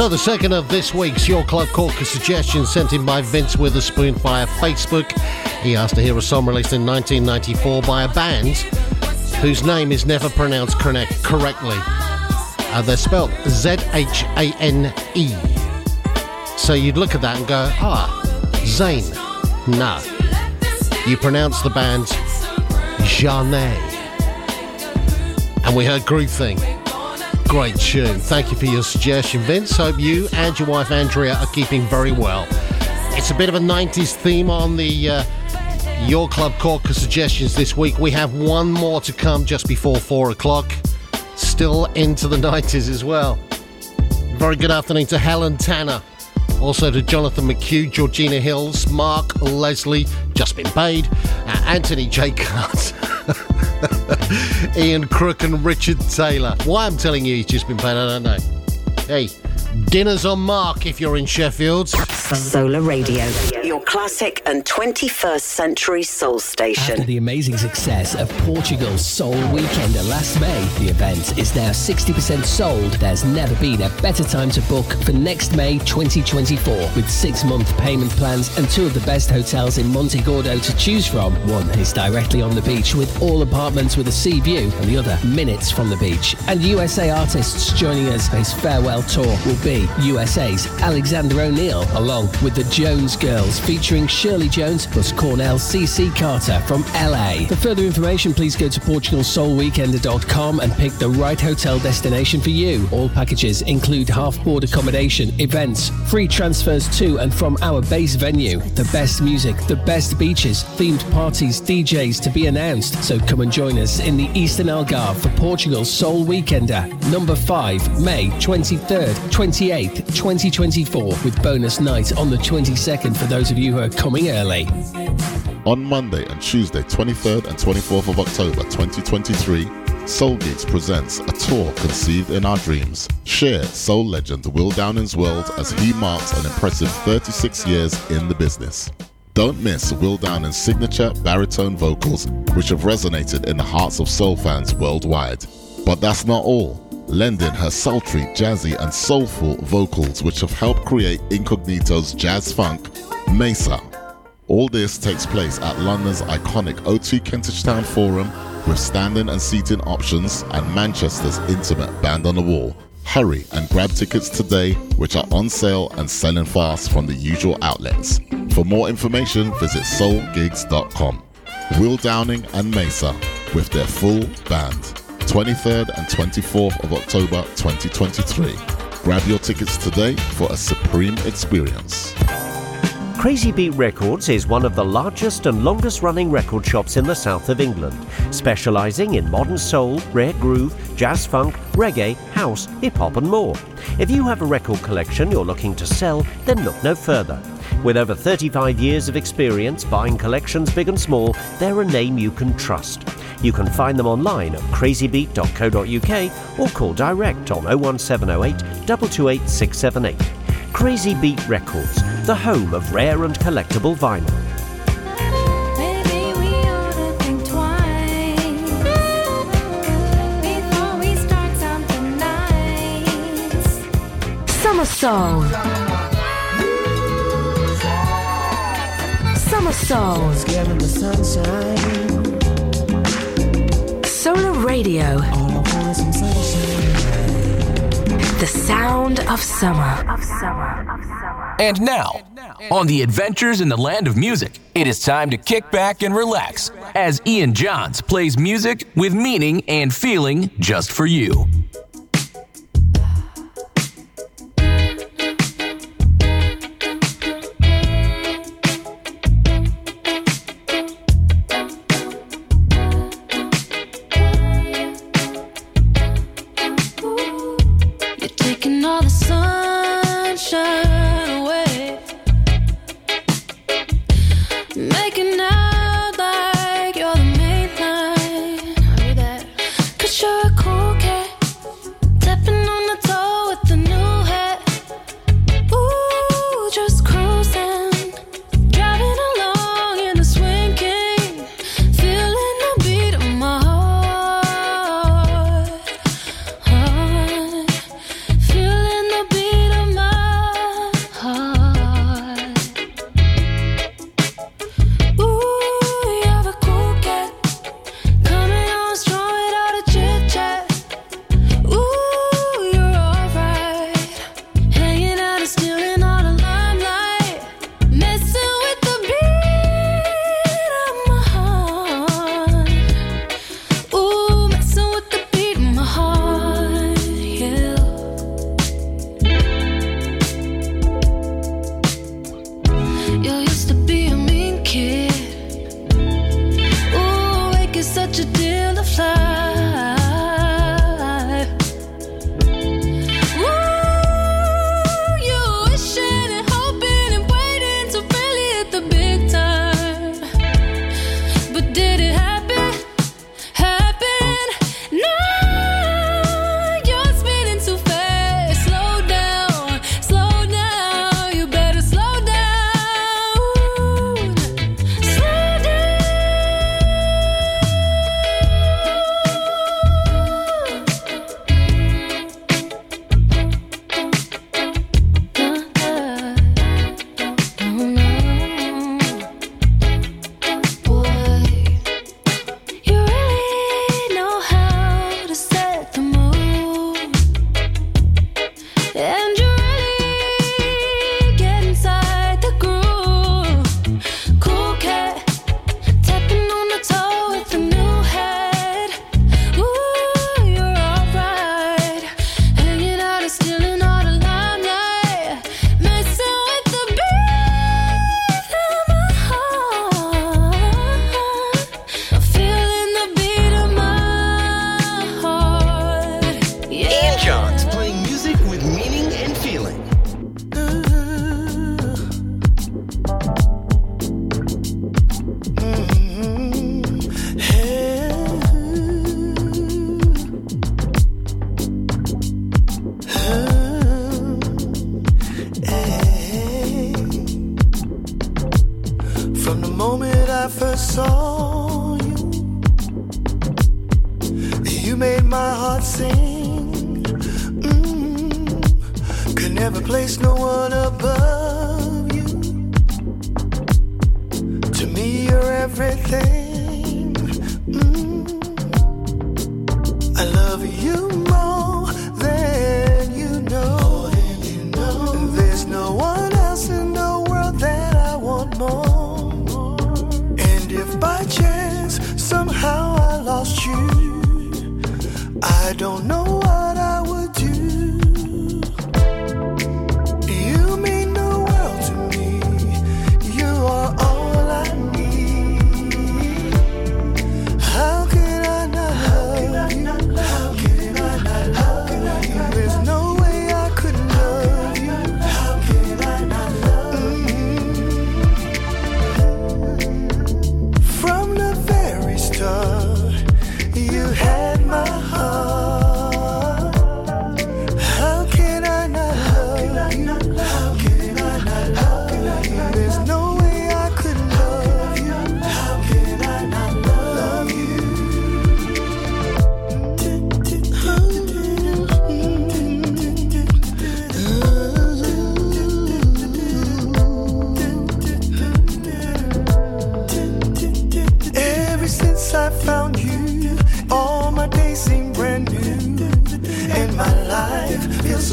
Speaker 14: So, the second of this week's Your Club Corker suggestion sent in by Vince Witherspoon via Facebook. He asked to hear a song released in 1994 by a band whose name is never pronounced correct, correctly. Uh, they're spelled Z H A N E. So you'd look at that and go, ah, Zane. No. You pronounce the band Zhane. And we heard Groove Thang. Great tune. Thank you for your suggestion, Vince. Hope you and your wife Andrea are keeping very well. It's a bit of a 90s theme on the uh, Your Club Corker suggestions this week. We have one more to come just before four o'clock. Still into the 90s as well. Very good afternoon to Helen Tanner. Also to Jonathan McHugh, Georgina Hills, Mark Leslie, just been paid, uh, Anthony J. Carter. Ian Crook and Richard Taylor. Why I'm telling you he's just been paid, I don't know. Hey, dinner's on Mark if you're in Sheffield.
Speaker 33: Solar Radio, your classic and 21st century soul station.
Speaker 34: After the amazing success of Portugal's Soul Weekender last May, the event is now 60% sold. There's never been a better time to book for next May 2024 with six month payment plans and two of the best hotels in Monte Gordo to choose from. One is directly on the beach with all apartments with a sea view, and the other minutes from the beach. And USA artists joining us for his farewell tour will be USA's Alexander O'Neal, along with the Jones Girls, featuring Shirley Jones plus Cornell CC Carter from LA. For further information, please go to PortugalSoulWeekender.com and pick the right hotel destination for you. All packages include half board accommodation, events, free transfers to and from our base venue, the best music, the best beaches, themed parties, DJs to be announced. So come and join us in the Eastern Algarve for Portugal's Soul Weekender, number 5, May 23rd, 28th, 2024, with bonus night on the 22nd for those of you who are coming early.
Speaker 35: On Monday and Tuesday, 23rd and 24th of October 2023, Soul Gigs presents a tour conceived in our dreams. Share soul legend Will Downing's world as he marks an impressive 36 years in the business. Don't miss Will Downing's signature baritone vocals, which have resonated in the hearts of soul fans worldwide. But that's not all. Lending her sultry, jazzy, and soulful vocals, which have helped create Incognito's jazz funk, Maysa. All this takes place at London's iconic O2 Kentish Town Forum with standing and seating options and Manchester's intimate band on the wall. Hurry and grab tickets today, which are on sale and selling fast from the usual outlets. For more information, visit soulgigs.com. Will Downing and Maysa with their full band. 23rd and 24th of October 2023. Grab your tickets today for a supreme experience.
Speaker 36: Crazy Beat Records is one of the largest and longest running record shops in the south of England, specialising in modern soul, rare groove, jazz funk, reggae, house, hip hop, and more. If you have a record collection you're looking to sell, then look no further. With over 35 years of experience buying collections big and small, they're a name you can trust. You can find them online at crazybeat.co.uk or call direct on 01708 228 678. Crazy Beat Records, the home of rare and collectible vinyl.
Speaker 17: Summer Soul. Summer Soul. Solar Radio. The sound of summer.
Speaker 30: And now, on the adventures in the land of music, it is time to kick back and relax as Ian Jons plays music with meaning and feeling just for you.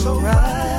Speaker 5: So right.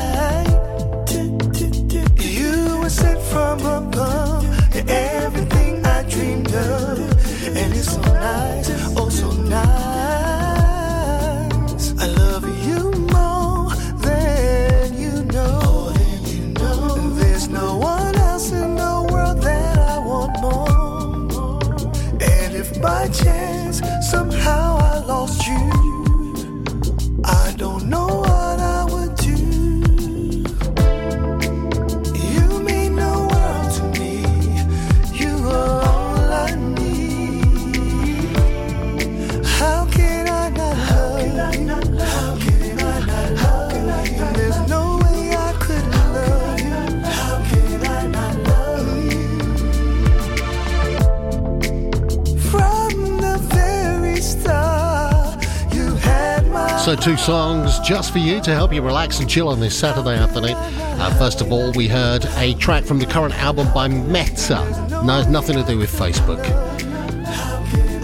Speaker 14: Two songs just for you to help you relax and chill on this Saturday afternoon. Uh, first of all, we heard a track from the current album by Maeta. No, it's nothing to do with Facebook.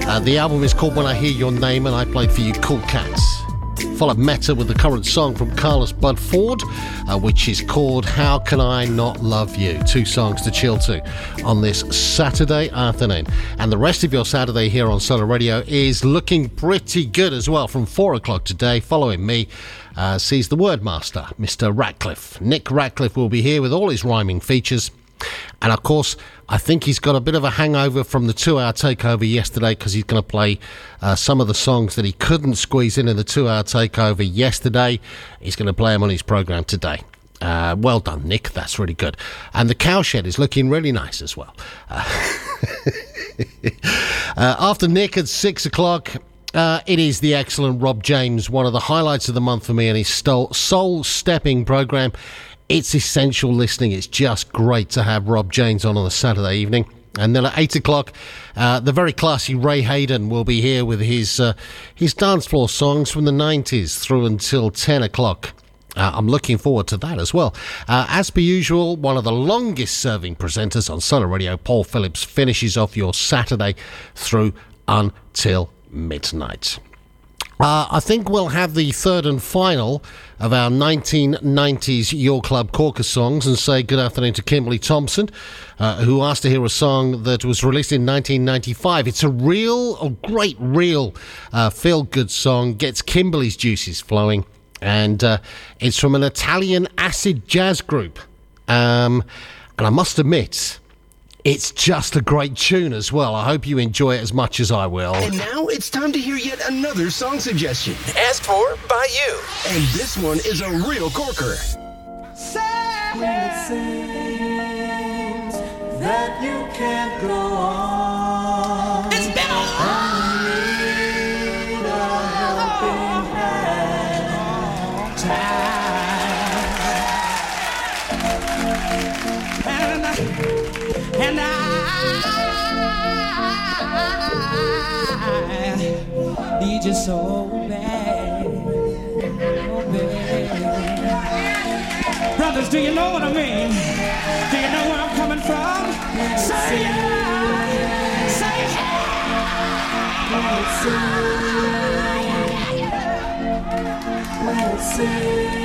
Speaker 14: Uh, the album is called When I Hear Your Name, and I played for you Cool Cats. Followed Maeta with the current song from Carlos Budd Ford, uh, which is called How Can I Not Love You? Two songs to chill to on this Saturday afternoon. And the rest of your Saturday here on Solar Radio is looking pretty good as well. From four o'clock today, following me, uh, sees the Wordmaster, Mr. Ratcliffe. Nick Ratcliffe will be here with all his rhyming features. And of course, I think he's got a bit of a hangover from the two hour takeover yesterday because he's going to play uh, some of the songs that he couldn't squeeze in in the two hour takeover yesterday. He's going to play them on his program today. Uh, well done, Nick. That's really good. And the cowshed is looking really nice as well. Uh, uh, after Nick at six o'clock, uh, it is the excellent Rob James, one of the highlights of the month for me, and his soul stepping program. It's essential listening. It's just great to have Rob James on on a Saturday evening. And then at eight o'clock, uh, the very classy Ray Hayden will be here with his uh, his dance floor songs from the nineties through until ten o'clock. Uh, I'm looking forward to that as well. Uh, as per usual, one of the longest serving presenters on Solar Radio, Paul Phillips, finishes off your Saturday through until midnight. Uh, I think we'll have the third and final of our 1990s Your Club Corker songs and say good afternoon to Kimberly Thompson, uh, who asked to hear a song that was released in 1995. It's a real, a great, real uh, feel good song, gets Kimberly's juices flowing, and uh, it's from an Italian acid jazz group. Um, and I must admit, it's just a great tune as well. I hope you enjoy it as much as I will.
Speaker 37: And now it's time to hear yet another song suggestion asked for by you. And this one is a real corker.
Speaker 5: When it seems that you can't go on.
Speaker 15: You so bad. Oh. Brothers, do you know what I mean? Do you know where I'm coming from? Say yeah! Say I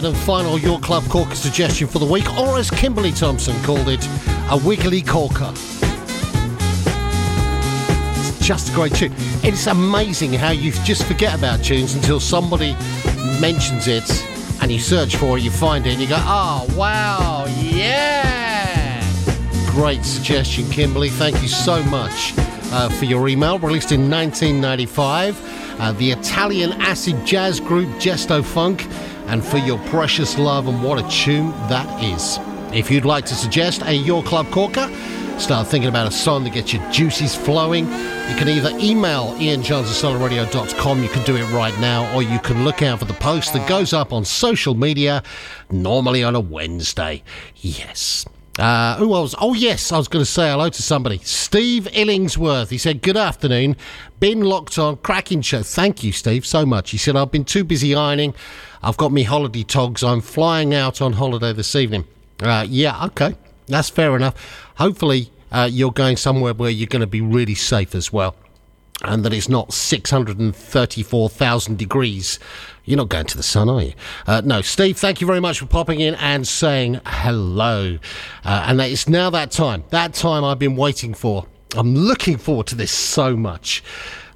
Speaker 14: third and final Your Club Corker suggestion for the week, or as Kimberly Thompson called it, a wiggly corker. It's just a great tune. It's amazing how you just forget about tunes until somebody mentions it and you search for it, you find it, and you go, oh, wow, yeah! Great suggestion, Kimberly. Thank you so much uh, for your email. Released in 1995, uh, the Italian acid jazz group Jestofunk, and for your precious love, and what a tune that is. If you'd like to suggest a Your Club Corker, start thinking about a song that gets your juices flowing, you can either email ianjons@solarradio.com. You can do it right now, or you can look out for the post that goes up on social media, normally on a Wednesday. Yes. Uh, who else? Oh, yes, I was going to say hello to somebody. Steve Illingsworth. He said, Good afternoon. Been locked on. Cracking show. Thank you, Steve, so much. He said, I've been too busy ironing. I've got me holiday togs. I'm flying out on holiday this evening. Uh, yeah, okay. That's fair enough. Hopefully, uh, you're going somewhere where you're going to be really safe as well. And that it's not 634,000 degrees. You're not going to the sun, are you? Uh, no, Steve, thank you very much for popping in and saying hello. Uh, and it's now that time, that time I've been waiting for. I'm looking forward to this so much.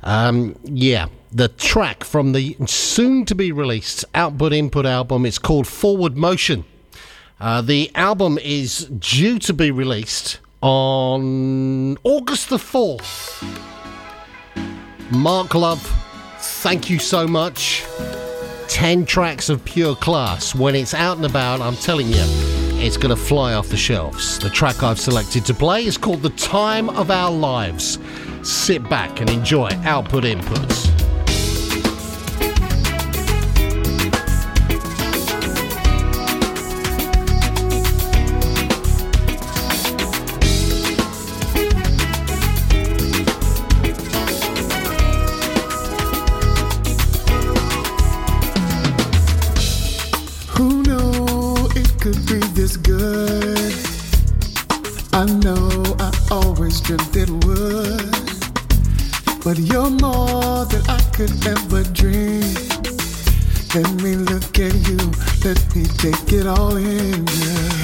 Speaker 14: Um, yeah, the track from the soon to be released Output Input album. It's called Forward Motion. Uh, the album is due to be released on August the 4th. Mark Love, thank you so much. 10 tracks of pure class. When it's out and about, I'm telling you, it's going to fly off the shelves. The track I've selected to play is called The Time of Our Lives. Sit back and enjoy Output Inputs.
Speaker 15: I know I always dreamt it would. But you're more than I could ever dream. Let me look at you, let me take it all in. Yeah.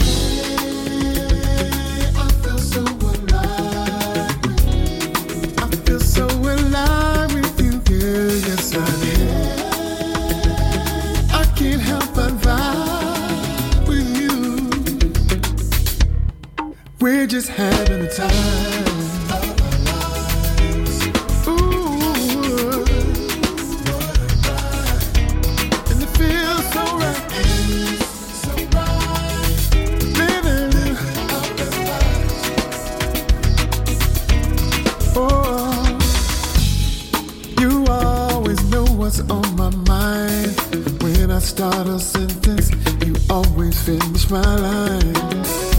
Speaker 15: On my mind. When I start a sentence, you always finish my line.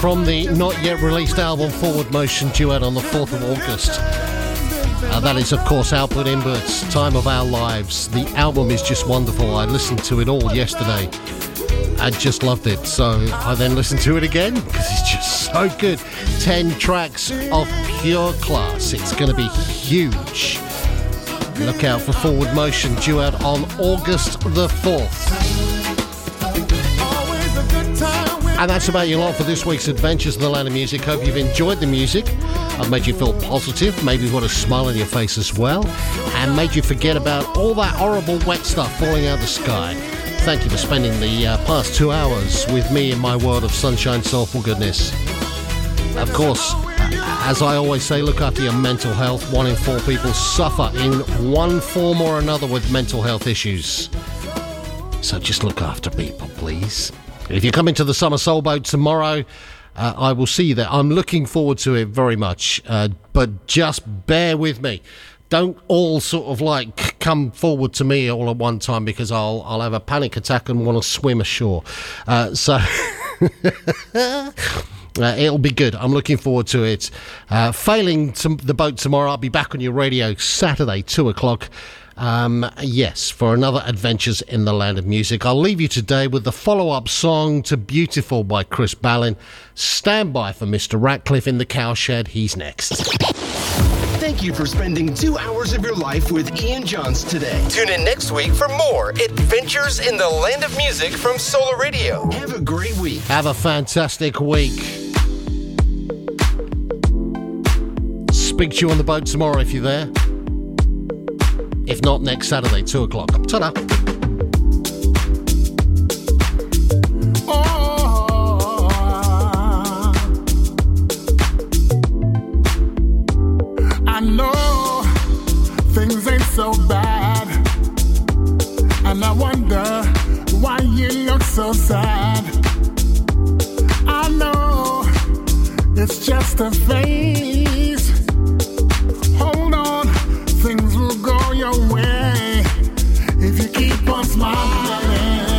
Speaker 14: From the not yet released album Forward Motion duet on the 4th of August. Uh, that is, of course, Output Inputs, Time of Our Lives. The album is just wonderful. I listened to it all yesterday. I just loved it. So I then listened to it again because it's just so good. 10 tracks of pure class. It's going to be huge. Look out for Forward Motion duet on August the 4th. And that's about your lot for this week's Adventures in the Land of Music. Hope you've enjoyed the music. I've made you feel positive, maybe got a smile on your face as well, and made you forget about all that horrible wet stuff falling out of the sky. Thank you for spending the uh, past two hours with me in my world of sunshine, soulful goodness. Of course, as I always say, look after your mental health. One in four people suffer in one form or another with mental health issues. So just look after people, please. If you come into the Summer Soul Boat tomorrow, uh, I will see you there. I'm looking forward to it very much, uh, but just bear with me. Don't all sort of like come forward to me all at one time because I'll I'll have a panic attack and want to swim ashore. Uh, so. Uh, it'll be good. I'm looking forward to it. Uh, failing to the boat tomorrow, I'll be back on your radio Saturday, 2 o'clock. Um, yes, for another Adventures in the Land of Music. I'll leave you today with the follow up song to Beautiful by Chris Ballin. Stand by for Mr. Ratcliffe in the cowshed. He's next.
Speaker 2: Thank you for spending two hours of your life with Ian Jons today. Tune in next week for more Adventures in the Land of Music from Solar Radio. Have a great week.
Speaker 14: Have a fantastic week. Speak to you on the boat tomorrow if you're there. If not, next Saturday, 2 o'clock. Ta da!
Speaker 5: I know things ain't so bad. And I wonder why you look so sad. I know it's just a. your way if you keep on smiling.